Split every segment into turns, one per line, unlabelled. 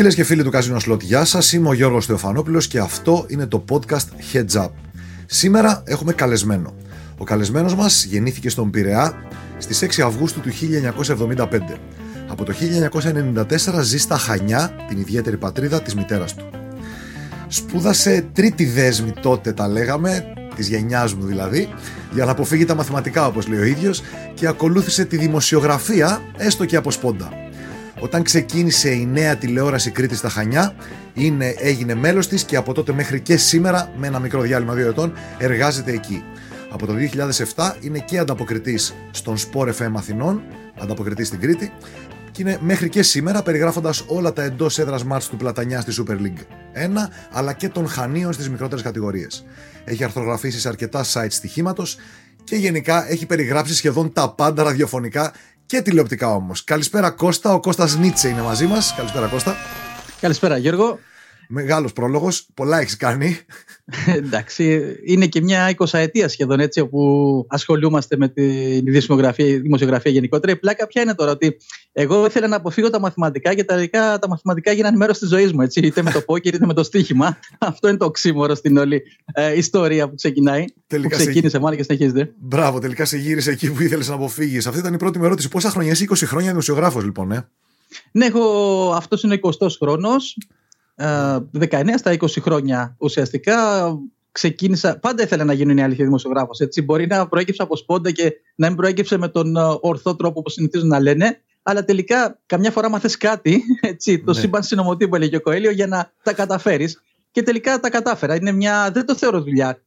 Φίλες και φίλοι του Casino Slot, γεια σας. Είμαι ο Γιώργος Θεοφανόπουλος και αυτό είναι το podcast Heads Up. Σήμερα έχουμε καλεσμένο. Ο καλεσμένος μας γεννήθηκε στον Πειραιά στις 6 Αυγούστου του 1975. Από το 1994 ζει στα Χανιά, την ιδιαίτερη πατρίδα της μητέρας του. Σπούδασε τρίτη δέσμη τότε τα λέγαμε, της γενιάς μου δηλαδή, για να αποφύγει τα μαθηματικά όπως λέει ο ίδιος και ακολούθησε τη δημοσιογραφία έστω και από σπόντα. Όταν ξεκίνησε η νέα τηλεόραση Κρήτη στα Χανιά, είναι, έγινε μέλος της και από τότε μέχρι και σήμερα, με ένα μικρό διάλειμμα δύο ετών, εργάζεται εκεί. Από το 2007 είναι και ανταποκριτής στον Sport FM Αθηνών, ανταποκριτής στην Κρήτη, και είναι μέχρι και σήμερα περιγράφοντας όλα τα εντός έδρας μάτς του Πλατανιά στη Super League 1, αλλά και των Χανίων στις μικρότερες κατηγορίες. Έχει αρθρογραφήσει σε αρκετά sites στοιχήματος και γενικά έχει περιγράψει σχεδόν τα πάντα ραδιοφωνικά και τηλεοπτικά όμως. Καλησπέρα Κώστα, ο Κώστας Νίτσε είναι μαζί μας. Καλησπέρα Κώστα.
Καλησπέρα Γιώργο.
Μεγάλος πρόλογος, πολλά έχεις κάνει.
Εντάξει, είναι και μια εικοσαετία σχεδόν έτσι, όπου ασχολούμαστε με τη δημοσιογραφία, δημοσιογραφία γενικότερα. Η πλάκα ποια είναι τώρα, ότι εγώ ήθελα να αποφύγω τα μαθηματικά και τελικά τα μαθηματικά γίνανε μέρος της ζωής μου. Έτσι, είτε με το πόκερ είτε με το στοίχημα. Αυτό είναι το οξύμορο στην όλη ε, ιστορία που ξεκινάει. Τελικά που ξεκίνησε, σε... μάλλον και συνεχίζεται.
Μπράβο, τελικά σε γύρισε εκεί που ήθελες να αποφύγεις. Αυτή ήταν η πρώτη μου ερώτηση. Πόσα χρόνια είσαι, 20 χρόνια δημοσιογράφος λοιπόν, ε;
Ναι, έχω, αυτός είναι ο 20ο χρόνος. 19 στα 20 χρόνια ουσιαστικά ξεκίνησα. Πάντα ήθελα να γίνω η αλήθεια δημοσιογράφο. Μπορεί να προέκυψε από σπόντα και να μην προέκυψε με τον ε, ορθό τρόπο που συνηθίζουν να λένε. Αλλά τελικά καμιά φορά μαθες κάτι, έτσι, το ναι. σύμπαν συνομωτή που έλεγε ο Κοέλιο, για να τα καταφέρεις. Και τελικά τα κατάφερα. Είναι μια, δεν το θεωρώ δουλειά.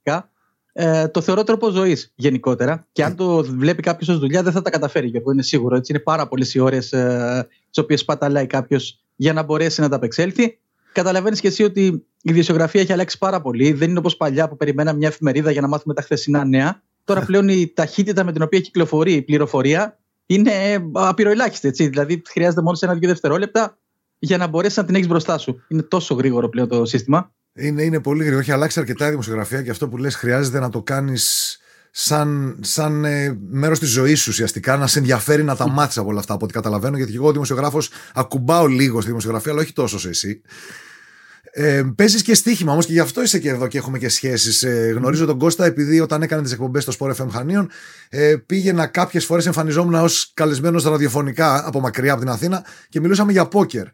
Ε, το θεωρώ τρόπο ζωής γενικότερα. Και αν το βλέπει κάποιος ως δουλειά, δεν θα τα καταφέρει. Γιατί είναι σίγουρο. Έτσι. Είναι πάρα πολλές οι ώρες ε, τις οποίες παταλάει κάποιος για να μπορέσει να τα απεξέλθει καταλαβαίνεις και εσύ ότι η ιδιοσιογραφία έχει αλλάξει πάρα πολύ. Δεν είναι όπως παλιά που περιμέναμε μια εφημερίδα για να μάθουμε τα χθεσινά νέα. Τώρα ναι. πλέον η ταχύτητα με την οποία κυκλοφορεί η πληροφορία είναι απειροελάχιστη. Έτσι. Δηλαδή χρειάζεται μόνο σε ένα-δύο δευτερόλεπτα για να μπορέσεις να την έχεις μπροστά σου. Είναι τόσο γρήγορο πλέον το σύστημα.
Είναι, είναι πολύ γρήγορο. Έχει αλλάξει αρκετά η δημοσιογραφία και αυτό που λες χρειάζεται να το κάνεις σαν, σαν ε, μέρος της ζωής σου ουσιαστικά, να σε ενδιαφέρει να τα μάθει από όλα αυτά από ό,τι καταλαβαίνω. Γιατί εγώ, δημοσιογράφος, ακουμπάω λίγο στη δημοσιογραφία, αλλά όχι τόσο σε εσύ. Ε, Παίζεις και στοίχημα όμως και γι' αυτό είσαι και εδώ και έχουμε και σχέσεις. Ε, γνωρίζω τον Κώστα επειδή όταν έκανε τις εκπομπές στο Sport FM Χανίων ε, πήγαινα κάποιες φορές εμφανιζόμουν ως καλεσμένος ραδιοφωνικά από μακριά από την Αθήνα και μιλούσαμε για πόκερ.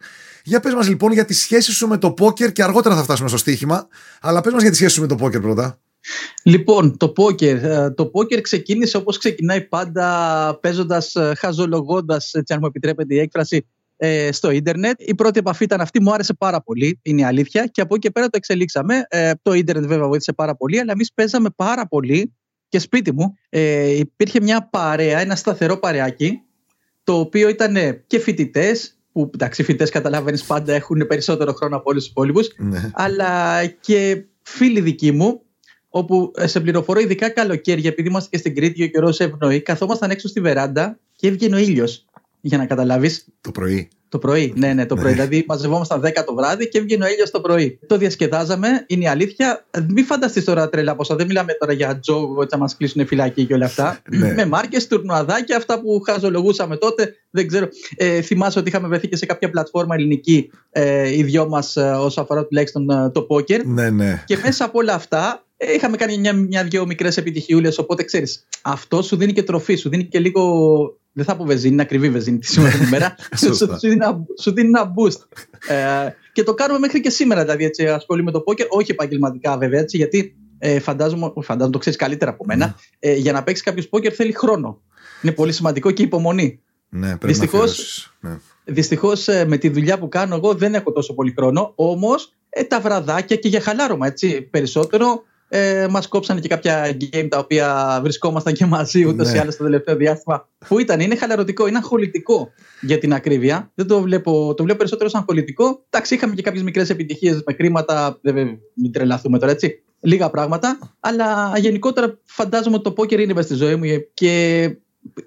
Για πες μας λοιπόν για τη σχέση σου με το πόκερ και αργότερα θα φτάσουμε στο στοίχημα. Αλλά πες μας για τη σχέση σου με το πόκερ πρώτα.
Λοιπόν, το πόκερ. Ε, το πόκερ ξεκίνησε όπως ξεκινάει πάντα παίζοντας, ε, χαζολογώντας, έτσι αν μου επιτρέπετε η έκφραση, ε, στο ίντερνετ. Η πρώτη επαφή ήταν αυτή, μου άρεσε πάρα πολύ, είναι η αλήθεια. Και από εκεί και πέρα το εξελίξαμε. το ίντερνετ βέβαια βοήθησε πάρα πολύ, αλλά εμείς παίζαμε πάρα πολύ και σπίτι μου ε, υπήρχε μια παρέα, ένα σταθερό παρεάκι, το οποίο ήταν και φοιτητές, που εντάξει, φοιτητές καταλαβαίνεις πάντα έχουν περισσότερο χρόνο από όλους τους υπόλοιπους, ναι. αλλά και φίλοι δικοί μου όπου ε, σε πληροφορώ ειδικά καλοκαίρια, επειδή είμαστε και στην Κρήτη και ο καιρός ευνοεί, καθόμασταν έξω στη βεράντα και έβγαινε ο ήλιος. Για να καταλάβεις.
Το πρωί.
Το πρωί, ναι, ναι, το πρωί. Ναι. Δηλαδή, μαζευόμασταν 10 το βράδυ και έβγαινε ο ήλιος το πρωί. Το διασκεδάζαμε, είναι η αλήθεια. Μην φανταστείς τώρα τρελά πόσα. Δεν μιλάμε τώρα για τζόγο, έτσι να μας κλείσουν φυλακή και όλα αυτά. ναι. Με μάρκες, τουρνουαδάκια, αυτά που χαζολογούσαμε τότε. Δεν ξέρω. Ε, θυμάσαι ότι είχαμε βρεθεί και σε κάποια πλατφόρμα ελληνική ε, οι δυο μας ε, όσον αφορά τουλάχιστον ε, το πόκερ.
Ναι, ναι.
Και μέσα από όλα αυτά ε, είχαμε κάνει μια-δυο μια, μια μικρές επιτυχιούλες. Οπότε ξέρεις, αυτό σου δίνει και τροφή, σου δίνει και λίγο. Δεν θα πω βεζίνη, είναι ακριβή βεζίνη τη σήμερα ημέρα. σου, σου, δίνει ένα, σου δίνει ένα boost. Ε, και το κάνουμε μέχρι και σήμερα. Δηλαδή, έτσι, ασχολούμαι με το πόκερ, όχι επαγγελματικά βέβαια, έτσι, γιατί ε, φαντάζομαι, φαντάζομαι, το ξέρεις καλύτερα από μένα. Ναι. Ε, για να παίξει κάποιος πόκερ θέλει χρόνο. Είναι πολύ σημαντικό και υπομονή.
Ναι, Δυστυχώς,
ναι. Δυστυχώς ε, με τη δουλειά που κάνω εγώ δεν έχω τόσο πολύ χρόνο, όμως ε, τα βραδάκια και για χαλάρωμα έτσι, περισσότερο ε, μας κόψανε και κάποια game τα οποία βρισκόμασταν και μαζί ούτως ναι. ή άλλως στο τελευταίο διάστημα. Που ήταν, είναι χαλαρωτικό, είναι αγχολητικό για την ακρίβεια. Δεν το βλέπω, το βλέπω περισσότερο σαν αγχολητικό. Εντάξει, είχαμε και κάποιες μικρές επιτυχίες με κρίματα. Δεν μην τρελαθούμε τώρα έτσι. Λίγα πράγματα. Αλλά γενικότερα φαντάζομαι ότι το πόκερ είναι μέσα στη ζωή μου και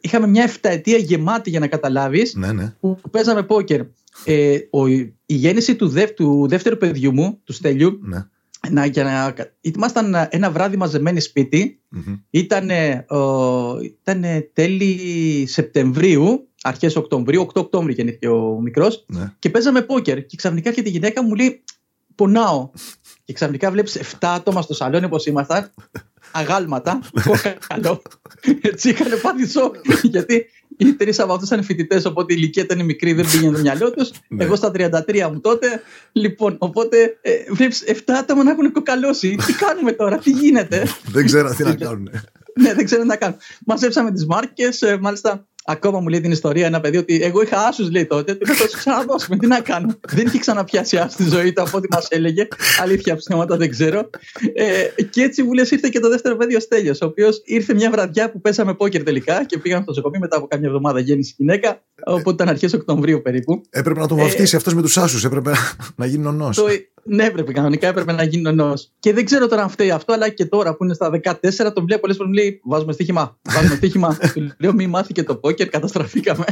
είχαμε μια εφταετία γεμάτη για να καταλάβεις
ναι, ναι.
που παίζαμε πόκερ. Ε, ο, η γέννηση του, δεύ, του δεύτερου παιδιού μου, του Στέλιου,
ναι
να, για να, ήμασταν ένα βράδυ μαζεμένοι σπίτι. Mm-hmm. Ήταν τέλη Σεπτεμβρίου, αρχές Οκτωβρίου, 8 Οκτώβρη γεννήθηκε ο μικρός. Ναι. Και παίζαμε πόκερ. Και ξαφνικά και τη γυναίκα μου λέει: Πονάω. και ξαφνικά βλέπεις 7 άτομα στο σαλόνι όπως ήμασταν. Αγάλματα. καλό. Έτσι είχαν πάθει σοκ. Γιατί οι τρεις από αυτούς ήταν φοιτητές, οπότε η ηλικία ήταν μικρή, δεν πήγαινε το μυαλό τους. Ναι. Εγώ στα 33 μου τότε. Λοιπόν, οπότε ε, βλέπεις 7 άτομα να έχουν κοκαλώσει. Τι κάνουμε τώρα, τι γίνεται;
δεν ξέρω τι να κάνουν.
ναι, δεν ξέρω τι να κάνουν. Μαζέψαμε τις μάρκες, ε, μάλιστα Ακόμα μου λέει την ιστορία ένα παιδί ότι εγώ είχα άσους λέει τότε. Του θα του ξαναδώσουμε. Τι να κάνω. δεν είχε ξαναπιάσει άσους στη ζωή του από ό,τι μας έλεγε. Αλήθεια ψέματα δεν ξέρω. Ε, και έτσι μου λες ήρθε και το δεύτερο παιδί ο Στέλιος, ο οποίος ήρθε μια βραδιά που πέσαμε πόκερ τελικά και πήγαμε στο νοσοκομείο μετά από κάμια εβδομάδα γέννηση γυναίκα. Οπότε ήταν αρχές Οκτωβρίου περίπου.
Έπρεπε να τον βαφτίσει ε, αυτός με τους άσους. Έπρεπε να γίνει νονός. Το,
ναι, έπρεπε κανονικά έπρεπε να γίνει νονός. Και δεν ξέρω τώρα αν φταίει αυτό, αλλά και τώρα που είναι στα 14, τον βλέπω πολλέ φορέ μου λέει: Βάζουμε στοίχημα. Βάζουμε στοίχημα. του λέω: Μη μάθει και το πόκερ, καταστραφήκαμε.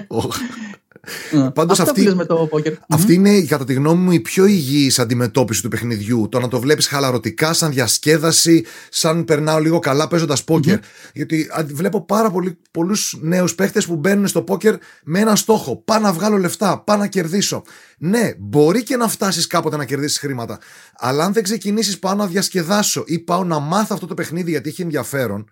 Πάντως αυτή,
με το
αυτή είναι κατά τη γνώμη μου η πιο υγιής αντιμετώπιση του παιχνιδιού. Το να το βλέπεις χαλαρωτικά, σαν διασκέδαση, σαν περνάω λίγο καλά παίζοντας πόκερ. Γιατί βλέπω πάρα πολλούς νέους παίχτες που μπαίνουν στο πόκερ με ένα στόχο. Πάω να βγάλω λεφτά, πάω να κερδίσω. Ναι, μπορεί και να φτάσεις κάποτε να κερδίσεις χρήματα. Αλλά αν δεν ξεκινήσεις πάω να διασκεδάσω ή πάω να μάθω αυτό το παιχνίδι γιατί έχει ενδιαφέρον,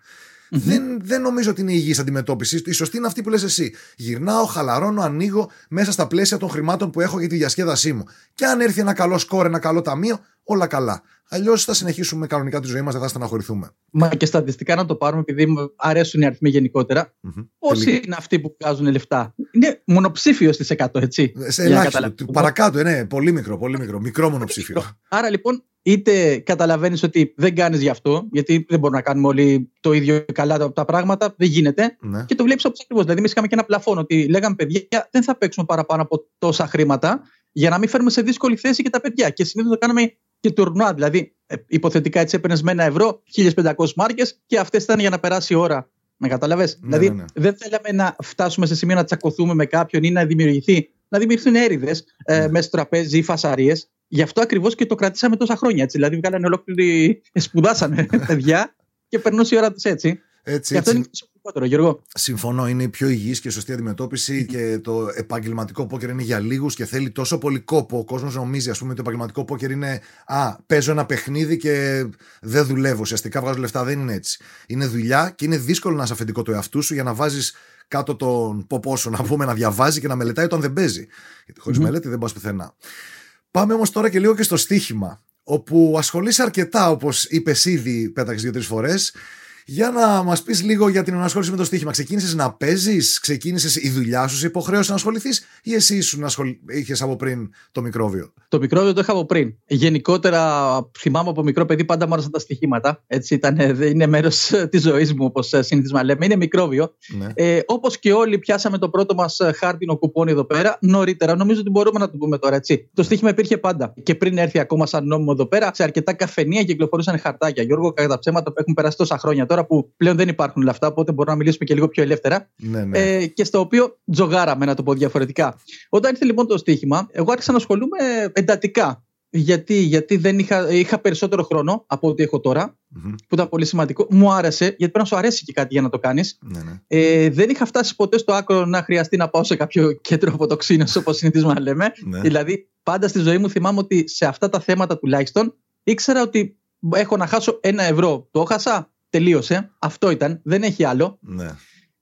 δεν, δεν νομίζω ότι είναι υγιής αντιμετώπιση. Η σωστή είναι αυτή που λες εσύ. Γυρνάω, χαλαρώνω, ανοίγω μέσα στα πλαίσια των χρημάτων που έχω για τη διασκέδασή μου. Και αν έρθει ένα καλό σκόρ, ένα καλό ταμείο, όλα καλά. Αλλιώς θα συνεχίσουμε κανονικά τη ζωή μας, δεν θα στεναχωρηθούμε.
Μα και στατιστικά να το πάρουμε, επειδή μου αρέσουν οι αριθμοί γενικότερα. Mm-hmm. Πόσοι είναι αυτοί που βγάζουν λεφτά; Είναι μονοψήφιος στις 100, έτσι.
Σε ελάχιστο. Παρακάτω, ναι, πολύ μικρό, πολύ μικρό. Μικρό μονοψήφιο.
Άρα λοιπόν, είτε καταλαβαίνεις ότι δεν κάνεις γι' αυτό, γιατί δεν μπορούμε να κάνουμε όλοι το ίδιο καλά τα πράγματα, δεν γίνεται. Ναι. Και το βλέπεις όπως ακριβώς. Δηλαδή, εμείς είχαμε και ένα πλαφόν ότι λέγαμε παιδιά, δεν θα παίξουμε παραπάνω από τόσα χρήματα για να μην φέρουμε σε δύσκολη θέση και τα παιδιά. Και συνήθως το κάναμε και τουρνουά. Δηλαδή, ε, υποθετικά έτσι έπαιρνες με ένα ευρώ 1500 μάρκες και αυτές ήταν για να περάσει η ώρα. Να καταλαβέ. Ναι, δηλαδή, ναι, ναι. δεν θέλαμε να φτάσουμε σε σημείο να τσακωθούμε με κάποιον ή να δημιουργηθεί. Να δημιουργηθούν έρηδες ε, ναι. μέσα στο τραπέζι ή φασαρίες. Γι' αυτό ακριβώς και το κρατήσαμε τόσα χρόνια. Έτσι. Δηλαδή, βγάλανε ολόκληρη. σπουδάσανε παιδιά και περνούσε η ώρα τους έτσι.
Έτσι, και
αυτό είναι σημαντικότερο, Γιώργο.
Συμφωνώ. Είναι η πιο υγιής και σωστή αντιμετώπιση και το επαγγελματικό πόκερ είναι για λίγους και θέλει τόσο πολύ κόπο. Ο κόσμος νομίζει, ας πούμε, ότι το επαγγελματικό πόκερ είναι Α, παίζω ένα παιχνίδι και δεν δουλεύω. Ουσιαστικά βγάζω λεφτά. Δεν είναι έτσι. Είναι δουλειά και είναι δύσκολο να είσαι αφεντικό του εαυτού σου για να βάζεις κάτω τον ποπό σου να πούμε να διαβάζει και να μελετάει όταν δεν παίζει. Γιατί χωρίς μελέτη δεν πας πουθενά. Πάμε όμως τώρα και λίγο και στο στοίχημα. Όπου ασχολείσαι αρκετά, όπως είπες ήδη, πέταξες δύο-τρεις φορές. Για να μας πεις λίγο για την ανασχόληση με το στοίχημα. Ξεκίνησες να παίζεις, ξεκίνησες η δουλειά σου, υποχρέωση να ασχοληθείς, ή εσύ ήσουν ασχολ... είχες από πριν το μικρόβιο;
Το μικρόβιο το είχα από πριν. Γενικότερα, θυμάμαι από μικρό παιδί πάντα μου άρεσαν τα στοιχήματα. Έτσι ήταν, είναι μέρος της ζωής μου, όπως συνήθω λέμε. Είναι μικρόβιο. Ναι. Ε, όπως και όλοι πιάσαμε το πρώτο μας χάρτινο κουπόνι εδώ πέρα νωρίτερα. Νομίζω ότι μπορούμε να το πούμε τώρα έτσι. Το στοίχημα υπήρχε πάντα. Και πριν έρθει ακόμα σαν νόμιμο εδώ πέρα, σε αρκετά καφενεία κυκλοφορούσαν χαρτάκια. Γιώργο, κατά ψέματα που έχουν περάσει τόσα χρόνια τώρα που πλέον δεν υπάρχουν όλα αυτά, οπότε μπορούμε να μιλήσουμε και λίγο πιο ελεύθερα. Ναι, ναι. Ε, και στο οποίο τζογάραμε, να το πω διαφορετικά. Όταν ήρθε λοιπόν το στοίχημα, εγώ άρχισα να ασχολούμαι εντατικά. Γιατί, γιατί δεν είχα, είχα περισσότερο χρόνο από ό,τι έχω που ήταν πολύ σημαντικό. Μου άρεσε, γιατί πρέπει να σου αρέσει και κάτι για να το κάνεις. Ναι, ναι. Ε, δεν είχα φτάσει ποτέ στο άκρο να χρειαστεί να πάω σε κάποιο κέντρο αποτοξίνε, όπως συνηθίζουμε να λέμε. Ναι. Δηλαδή, πάντα στη ζωή μου θυμάμαι ότι σε αυτά τα θέματα τουλάχιστον ήξερα ότι έχω να χάσω ένα ευρώ. Το έχασα, τελείωσε. Αυτό ήταν. Δεν έχει άλλο. Ναι.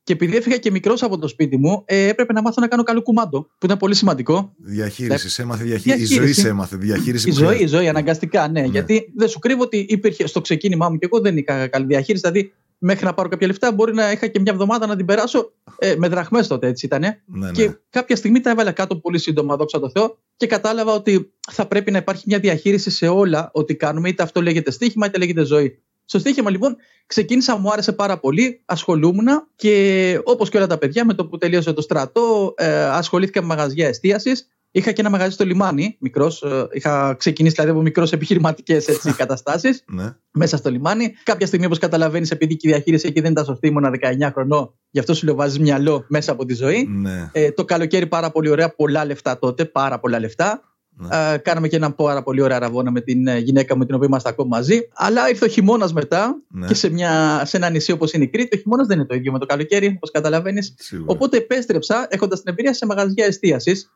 Και επειδή έφυγα και μικρός από το σπίτι μου, ε, έπρεπε να μάθω να κάνω καλό κουμάντο, που ήταν πολύ σημαντικό.
Διαχείριση, έμαθε διαχείριση. Η ζωή σε έμαθε διαχείριση.
Η ζωή, η ζωή, αναγκαστικά, ναι. ναι. Γιατί δεν σου κρύβω ότι υπήρχε στο ξεκίνημά μου και εγώ δεν είχα καλή διαχείριση. Δηλαδή, μέχρι να πάρω κάποια λεφτά, μπορεί να είχα και μια εβδομάδα να την περάσω ε, με δραχμές τότε, έτσι ήταν. Ναι, ναι. Και κάποια στιγμή τα έβαλα κάτω πολύ σύντομα, δόξα τω Θεώ, και κατάλαβα ότι θα πρέπει να υπάρχει μια διαχείριση σε όλα ό,τι κάνουμε, είτε αυτό λέγεται στοίχημα, είτε λέγεται ζωή. Στο στοίχημα λοιπόν ξεκίνησα, μου άρεσε πάρα πολύ, ασχολούμουν και όπως και όλα τα παιδιά με το που τελείωσε το στρατό, ε, ασχολήθηκα με μαγαζιά εστίασης. Είχα και ένα μαγαζί στο λιμάνι, μικρός. Ε, είχα ξεκινήσει δηλαδή από μικρός επιχειρηματικές καταστάσεις ναι. μέσα στο λιμάνι. Κάποια στιγμή, όπως καταλαβαίνεις, επειδή η διαχείριση εκεί δεν ήταν σωστή, ήμουν 19 χρονών, γι' αυτό σου λέω βάζεις μυαλό μέσα από τη ζωή. Ναι. Ε, το καλοκαίρι πάρα πολύ ωραία, πολλά λεφτά τότε, πάρα πολλά λεφτά. Ναι. κάναμε και ένα πάρα πολύ ωραία ραβόνα με την ε, γυναίκα μου, την οποία είμαστε ακόμα μαζί. Αλλά ήρθε ο χειμώνας μετά ναι. και σε, μια, σε ένα νησί όπως είναι η Κρήτη. Ο χειμώνας δεν είναι το ίδιο με το καλοκαίρι, όπως καταλαβαίνεις. Οπότε επέστρεψα έχοντας την εμπειρία σε μαγαζιά εστίασης.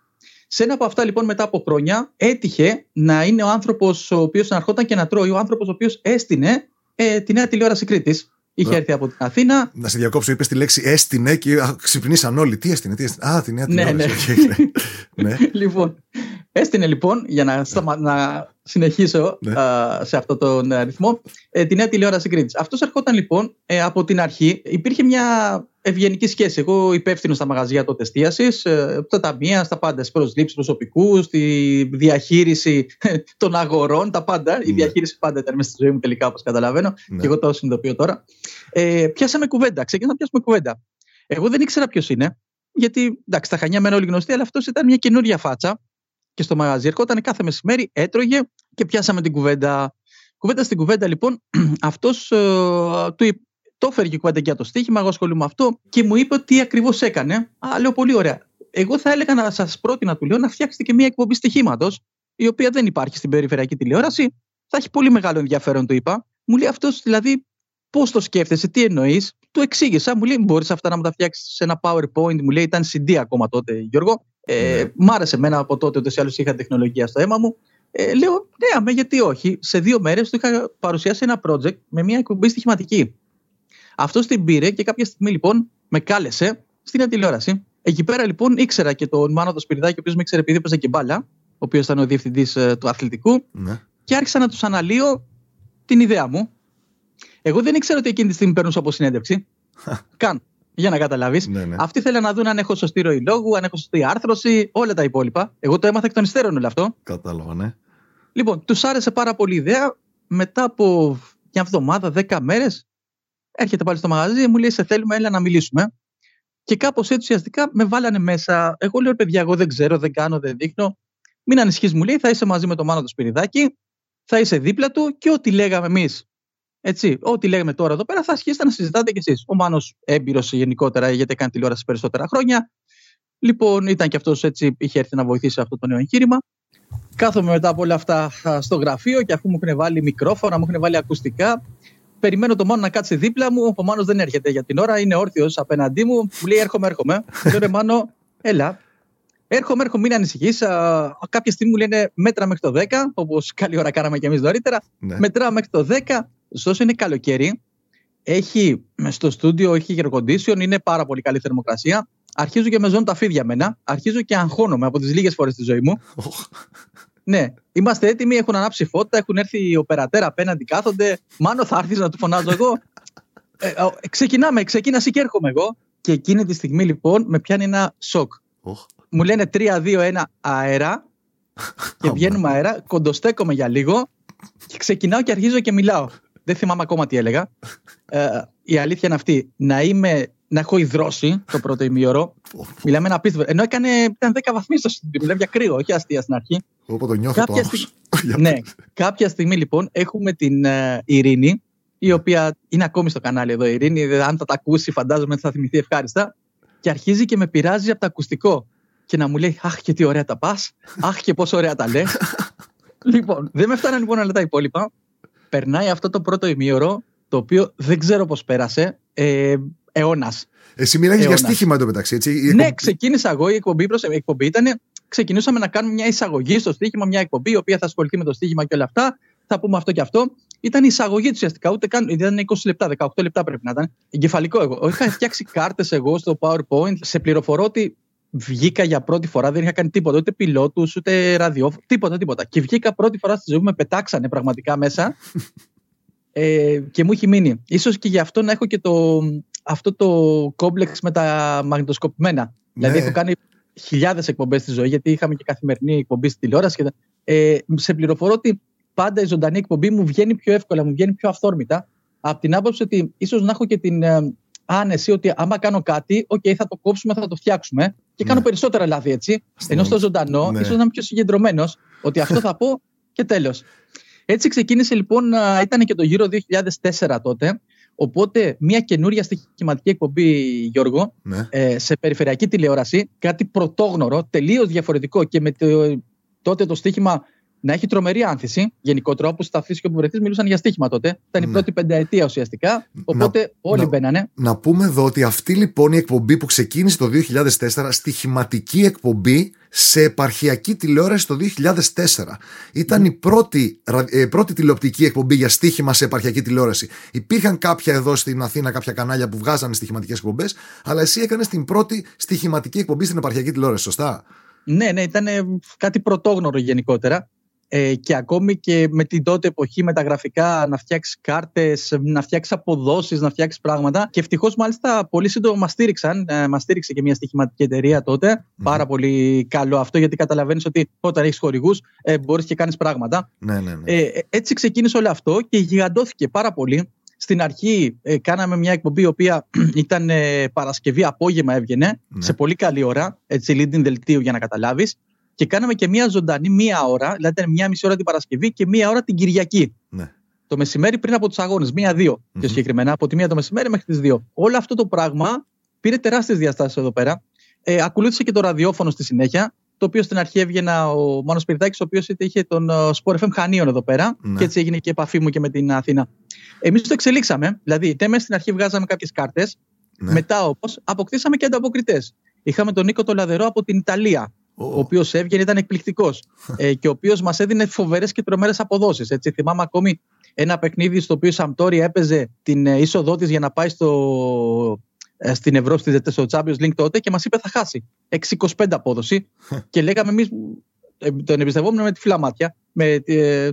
Σε ένα από αυτά λοιπόν μετά από χρόνια έτυχε να είναι ο άνθρωπος ο οποίος αναρχόταν και να τρώει, ο άνθρωπος ο οποίος έστεινε ε, τη νέα τηλεόραση Κρήτης. Είχε έρθει από την Αθήνα.
Να σε διακόψω, είπες τη λέξη έστεινε και ξυπνήσαν όλοι. Τι έστεινε, τι έστεινε. Α, τη νέα ναι, τηλεόραση. Ναι.
ναι. λοιπόν, έστεινε λοιπόν, για να, να συνεχίσω ναι. σε αυτό τον αριθμό, ε, τη νέα τηλεόραση Κρήτη. Αυτός ερχόταν λοιπόν ε, από την αρχή. Υπήρχε μια ευγενική σχέση. Εγώ υπεύθυνος στα μαγαζιά τότε εστίασης, ε, στα ταμεία, στα πάντα, στις προσλήψεις προσωπικού, στη διαχείριση των αγορών, τα πάντα. Η ναι. διαχείριση πάντα ήταν μέσα στη ζωή μου τελικά, όπως καταλαβαίνω. Ναι. Και εγώ το συνειδητοποιώ τώρα. Ε, πιάσαμε κουβέντα. Ξεκίνησαμε να πιάσουμε κουβέντα. Εγώ δεν ήξερα ποιος είναι, γιατί εντάξει, τα χανιά μένω όλοι γνωστοί, αλλά αυτός ήταν μια καινούρια φάτσα και στο μαγαζί. Ερχόταν κάθε μεσημέρι, έτρωγε και πιάσαμε την κουβέντα. Κουβέντα στην κουβέντα, λοιπόν, αυτός ε, του το έφερε και κουβέντα για το στοίχημα. Εγώ ασχολούμαι με αυτό και μου είπε τι ακριβώς έκανε. Α, λέω πολύ ωραία. Εγώ θα έλεγα να σας πρότεινα, του λέω, να φτιάξετε και μια εκπομπή στοιχήματο, η οποία δεν υπάρχει στην περιφερειακή τηλεόραση. Θα έχει πολύ μεγάλο ενδιαφέρον, του είπα. Μου λέει αυτός δηλαδή, πώς το σκέφτεσαι, τι εννοείς; Του εξήγησα, μου λέει, μπορείς αυτά να μου τα φτιάξεις σε ένα PowerPoint. Μου λέει, ήταν CD ακόμα τότε, Γιώργο. Ε, ναι. Μ' άρεσε εμένα από τότε, ούτως ή άλλως είχα τεχνολογία στο αίμα μου. Ε, λέω, ναι, αμέ, γιατί όχι. Σε δύο μέρες του είχα παρουσιάσει ένα project με μια εκπομπή στοιχηματική. Αυτό την πήρε και κάποια στιγμή λοιπόν με κάλεσε στην τηλεόραση. Εκεί πέρα λοιπόν ήξερα και τον Μάνο το Σπυριδάκη, ο οποίος με ήξερε επειδή έπαιζε και μπάλα, ο οποίος ήταν ο διευθυντής ε, του αθλητικού. Ναι. Και άρχισα να τους αναλύω την ιδέα μου. Εγώ δεν ήξερα ότι εκείνη τη στιγμή παίρνω από συνέντευξη. Καν. Για να καταλάβεις. Ναι, ναι. Αυτοί θέλουν να δουν αν έχω σωστή ροή λόγου, αν έχω σωστή άρθρωση, όλα τα υπόλοιπα. Εγώ το έμαθα εκ των υστέρων όλο αυτό.
Κατάλαβα, ναι.
Λοιπόν, τους άρεσε πάρα πολύ η ιδέα. Μετά από μια εβδομάδα, δέκα μέρες, έρχεται πάλι στο μαγαζί, μου λέει: Σε θέλουμε, έλα να μιλήσουμε. Και κάπως έτσι ουσιαστικά με βάλανε μέσα. Εγώ λέω: Παιδιά, εγώ δεν ξέρω, δεν κάνω, δεν δείχνω. Μην ανησυχείς, μου λέει: Θα είσαι μαζί με τον Μάνο το Σπυριδάκι, θα είσαι δίπλα του και ό,τι λέγαμε εμείς. Έτσι, ό,τι λέγαμε τώρα εδώ πέρα θα αρχίσετε να συζητάτε κι εσείς. Ο Μάνος έμπειρος γενικότερα, γιατί έκανε τηλεόραση περισσότερα χρόνια. Λοιπόν, ήταν και αυτός έτσι, είχε έρθει να βοηθήσει αυτό το νέο εγχείρημα. Κάθομαι μετά από όλα αυτά στο γραφείο και αφού μου έχουν βάλει μικρόφωνα, μου έχουν βάλει ακουστικά, περιμένω το Μάνο να κάτσει δίπλα μου. Ο Μάνος δεν έρχεται για την ώρα, είναι όρθιος απέναντί μου. Μου λέει: Έρχομαι, έρχομαι. Λέω ρε Μάνο, έλα. Έρχομαι, έρχομαι, μην ανησυχείς. Κάποια στιγμή μου λένε μέτρα μέχρι το 10, όπως καλή ώρα κάναμε κι εμείς νωρίτερα. Ναι. Μετρά μέχρι το 10. Ωστόσο είναι καλοκαίρι. Έχει στο στούντιο, έχει γεροκοντήσιον, είναι πάρα πολύ καλή θερμοκρασία. Αρχίζω και με ζώνουν τα φίδια μένα. Αρχίζω και αγχώνομαι από τις λίγες φορές στη ζωή μου. Ναι, είμαστε έτοιμοι, έχουν ανάψει φώτα, έχουν έρθει οι οπερατέρα απέναντι, κάθονται. Μάνο, θα έρθεις να του φωνάζω εγώ; Ε, ξεκινάμε, ξεκίνασε και έρχομαι εγώ. Και εκείνη τη στιγμή λοιπόν με πιάνει ένα σοκ. Μου λένε 3-2-1 αέρα. και βγαίνουμε αέρα, κοντοστέκομαι για λίγο και ξεκινάω και αρχίζω και μιλάω. Δεν θυμάμαι ακόμα τι έλεγα. Ε, η αλήθεια είναι αυτή. Να είμαι να έχω υδρώσει το πρώτο ημίωρο. Μιλάμε ένα απίστευτο. Ενώ έκανε, ήταν 10 βαθμοί στο στούντιο. Μιλάμε για κρύο, όχι αστεία στην αρχή.
Όπω το νιώθω κάποια
το ναι, κάποια στιγμή λοιπόν έχουμε την uh, Ειρήνη, η οποία είναι ακόμη στο κανάλι εδώ. Η Ειρήνη, αν θα τα ακούσει, φαντάζομαι ότι θα θυμηθεί ευχάριστα. Και αρχίζει και με πειράζει από το ακουστικό. Και να μου λέει, Αχ, και τι ωραία τα πας. Αχ, και πόσο ωραία τα λες. λοιπόν, δεν με φτάνει λοιπόν όλα τα υπόλοιπα. Περνάει αυτό το πρώτο ημίωρο, το οποίο δεν ξέρω πώς πέρασε. Ε, αιώνας.
Εσύ μιλάει για στοίχημα εντωμεταξύ, έτσι.
Ναι, ξεκίνησα εγώ. Η εκπομπή, προς, η εκπομπή ήταν. Ξεκινούσαμε να κάνουμε μια εισαγωγή στο στοίχημα, μια εκπομπή η οποία θα ασχοληθεί με το στοίχημα και όλα αυτά. Θα πούμε αυτό και αυτό. Ήταν η εισαγωγή του ουσιαστικά. Ούτε καν. Ήταν 20 λεπτά, 18 λεπτά πρέπει να ήταν. Εγκεφαλικό εγώ. Είχα φτιάξει κάρτες εγώ στο PowerPoint. Σε πληροφορώ ότι βγήκα για πρώτη φορά, δεν είχα κάνει τίποτα, ούτε πιλότους, ούτε ραδιόφωνο, τίποτα, τίποτα. Και βγήκα πρώτη φορά στη ζωή μου, με πετάξανε πραγματικά μέσα ε, και μου έχει μείνει. Ίσως και γι' αυτό να έχω και το, αυτό το κόμπλεξ με τα μαγνητοσκοπημένα. Ναι. Δηλαδή έχω κάνει χιλιάδες εκπομπές στη ζωή, γιατί είχαμε και καθημερινή εκπομπή στη τηλεόραση. Και, ε, σε πληροφορώ ότι πάντα η ζωντανή εκπομπή μου βγαίνει πιο εύκολα, μου βγαίνει πιο αυθόρμητα. Από την άποψη ότι ίσως να έχω και την ε, άνεση ότι άμα κάνω κάτι, OK, θα το κόψουμε, θα το φτιάξουμε. Και κάνω ναι. περισσότερα λάθη έτσι. Ενώ στο ζωντανό, ναι. ίσως να είμαι πιο συγκεντρωμένος, ότι αυτό θα πω και τέλος. Έτσι ξεκίνησε λοιπόν, ήταν και το γύρο 2004 τότε. Οπότε μια καινούρια στοιχηματική εκπομπή, Γιώργο, ναι. ε, σε περιφερειακή τηλεόραση, κάτι πρωτόγνωρο, τελείως διαφορετικό και με το τότε το στοίχημα να έχει τρομερή άνθηση. Γενικότερα, όπως τα και όπου βρεθείς, μιλούσαν για στοίχημα τότε. Ήταν η ναι. πρώτη πενταετία ουσιαστικά. Οπότε να, όλοι
να,
μπαίνανε.
Να πούμε εδώ ότι αυτή λοιπόν η εκπομπή που ξεκίνησε το 2004, στοιχηματική εκπομπή σε επαρχιακή τηλεόραση το 2004. Ήταν η πρώτη, ε, πρώτη τηλεοπτική εκπομπή για στοίχημα σε επαρχιακή τηλεόραση. Υπήρχαν κάποια εδώ στην Αθήνα, κάποια κανάλια που βγάζανε στοιχηματικές εκπομπές, αλλά εσύ έκανες την πρώτη στοιχηματική εκπομπή στην επαρχιακή τηλεόραση, σωστά;
Ναι, ναι, ήταν κάτι πρωτόγνωρο γενικότερα ε, και ακόμη και με την τότε εποχή με τα γραφικά να φτιάξεις κάρτες, να φτιάξεις αποδόσεις, να φτιάξεις πράγματα. Και ευτυχώς μάλιστα πολύ σύντομα μας στήριξαν. Ε, μας στήριξε και μια στοιχηματική εταιρεία τότε. Πάρα πολύ καλό αυτό γιατί καταλαβαίνεις ότι όταν έχεις χορηγούς ε, μπορείς και κάνεις πράγματα.
Ναι, ναι, ναι.
Ε, έτσι ξεκίνησε όλο αυτό και γιγαντώθηκε πάρα πολύ. Στην αρχή ε, κάναμε μια εκπομπή η οποία ήταν ε, Παρασκευή απόγευμα έβγαινε ναι. σε πολύ καλή ώρα, έτσι leading δελτίου για να καταλάβεις και κάναμε και μία ζωντανή μία ώρα, δηλαδή ήταν μία μισή ώρα την Παρασκευή και μία ώρα την Κυριακή.
Ναι.
Το μεσημέρι πριν από τους αγώνες, μία-δύο mm-hmm. πιο συγκεκριμένα, από τη μία το μεσημέρι μέχρι τις δύο. Όλο αυτό το πράγμα πήρε τεράστιες διαστάσεις εδώ πέρα. Ε, ακολούθησε και το ραδιόφωνο στη συνέχεια, το οποίο στην αρχή έβγαινε ο Μάνος Πυρτάκη, ο οποίος είχε τον Sport FM Χανίων εδώ πέρα, ναι. και έτσι έγινε και επαφή μου και με την Αθήνα. Εμείς το εξελίξαμε, δηλαδή, ναι, στην αρχή βγάζαμε κάποιες κάρτες, ναι. μετά όμω αποκτήσαμε και ανταποκριτές. Είχαμε τον Νίκο το Λαδερό από την Ιταλία, ο οποίος έβγαινε, ήταν εκπληκτικός. ε, και ο οποίος μας έδινε φοβερές και τρομερές αποδόσεις. Θυμάμαι ακόμη ένα παιχνίδι στο οποίο η Σαμπτόρη έπαιζε την ε, είσοδό της για να πάει στο, ε, στην Ευρώπη, στο Champions League τότε και μας είπε θα χάσει. 6-25 απόδοση. και λέγαμε εμείς, ε, τον εμπιστευόμουν με τυφλά μάτια, με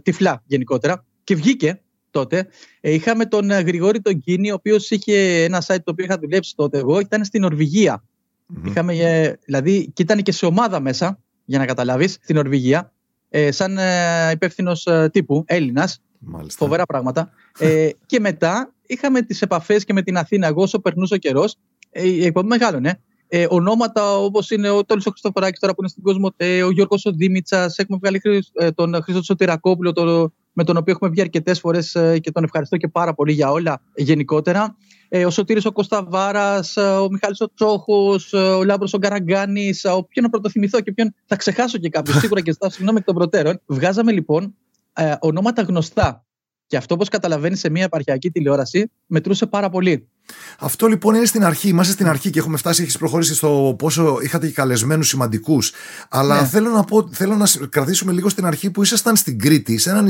τυφλά γενικότερα. Και βγήκε τότε. είχαμε τον Γρηγόρη τον Κίνη, ο οποίος είχε ένα site το οποίο είχα δουλέψει τότε εγώ, ήταν στην Νορβηγία. Mm-hmm. Είχαμε, ε, δηλαδή, και ήταν και σε ομάδα μέσα, για να καταλάβεις, στην Νορβηγία, ε, σαν ε, υπεύθυνος ε, τύπου, Έλληνας. Φοβερά πράγματα. ε, και μετά είχαμε τις επαφές και με την Αθήνα. Εγώ, όσο περνούσε ο καιρός, ε, η εκπομπή μεγάλωνε. Ε, ονόματα όπως είναι ο Τόλι ο Χριστοφοράκη τώρα που είναι στην κόσμο, ε, ο Γιώργος ο Δήμητσα, έχουμε βγάλει ε, τον Χρήστο Σωτηρακόπουλο, το, με τον οποίο έχουμε βγει αρκετές φορές ε, και τον ευχαριστώ και πάρα πολύ για όλα γενικότερα ε, ο Σωτήρης ο Κωνσταβάρας, ε, ο Μιχάλης ο Τσόχος, ε, ο Λάμπρος ο Καραγκάνης, ο ποιον να πρωτοθυμηθώ και ποιον θα ξεχάσω και κάποιος σίγουρα και ζητάω συγγνώμη εκ των προτέρων. Βγάζαμε λοιπόν ε, ονόματα γνωστά. Και αυτό, όπως καταλαβαίνεις, σε μια επαρχιακή τηλεόραση μετρούσε πάρα πολύ.
Αυτό λοιπόν είναι στην αρχή. Είμαστε στην αρχή και έχουμε φτάσει, έχεις προχωρήσει στο πόσο είχατε και καλεσμένους σημαντικούς. Αλλά ναι. θέλω να πω, θέλω να κρατήσουμε λίγο στην αρχή που ήσασταν στην Κρήτη, σε ένα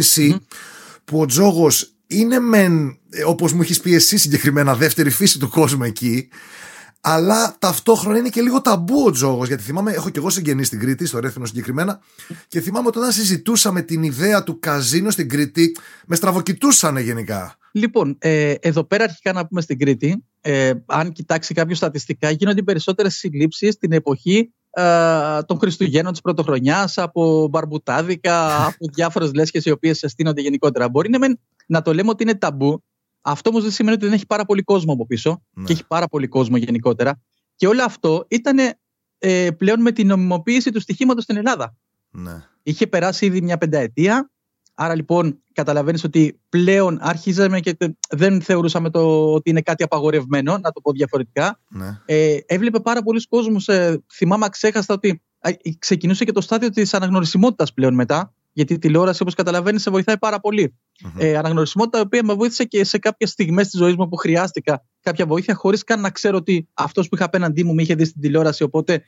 που ο Τζόγος είναι μεν, ε, όπως μου έχεις πει εσύ συγκεκριμένα, δεύτερη φύση του κόσμου εκεί, αλλά ταυτόχρονα είναι και λίγο ταμπού ο τζόγος. Γιατί θυμάμαι, έχω και εγώ συγγενεί στην Κρήτη, στο Ρέθινο συγκεκριμένα, και θυμάμαι ότι όταν συζητούσαμε την ιδέα του καζίνο στην Κρήτη, με στραβοκοιτούσαν γενικά.
Λοιπόν, ε, εδώ πέρα αρχικά να πούμε στην Κρήτη, ε, αν κοιτάξει κάποιο στατιστικά, γίνονται περισσότερες συλλήψεις την εποχή ε, των Χριστουγέννων της Πρωτοχρονιάς, από μπαρμπουτάδικα, από διάφορες λέσχες οι οποίες στείνονται γενικότερα. Μπορεί να, να το λέμε ότι είναι ταμπού. Αυτό όμως δεν σημαίνει ότι δεν έχει πάρα πολύ κόσμο από πίσω ναι. και έχει πάρα πολύ κόσμο γενικότερα. Και όλο αυτό ήταν ε, πλέον με την νομιμοποίηση του στοιχήματος στην Ελλάδα.
Ναι.
Είχε περάσει ήδη μια πενταετία. Άρα λοιπόν καταλαβαίνεις ότι πλέον αρχίζαμε και δεν θεωρούσαμε το ότι είναι κάτι απαγορευμένο, να το πω διαφορετικά.
Ναι.
Ε, έβλεπε πάρα πολλοί κόσμος, ε, θυμάμαι ξέχαστα ότι ξεκινούσε και το στάδιο της αναγνωρισιμότητας πλέον μετά, γιατί η τηλεόραση, όπως καταλαβαίνεις, σε βοηθάει πάρα πολύ. Mm-hmm. Ε, αναγνωρισιμότητα, η οποία με βοήθησε και σε κάποιες στιγμές της ζωής μου που χρειάστηκα κάποια βοήθεια, χωρίς καν να ξέρω ότι αυτός που είχα απέναντί μου με είχε δει στην τηλεόραση, οπότε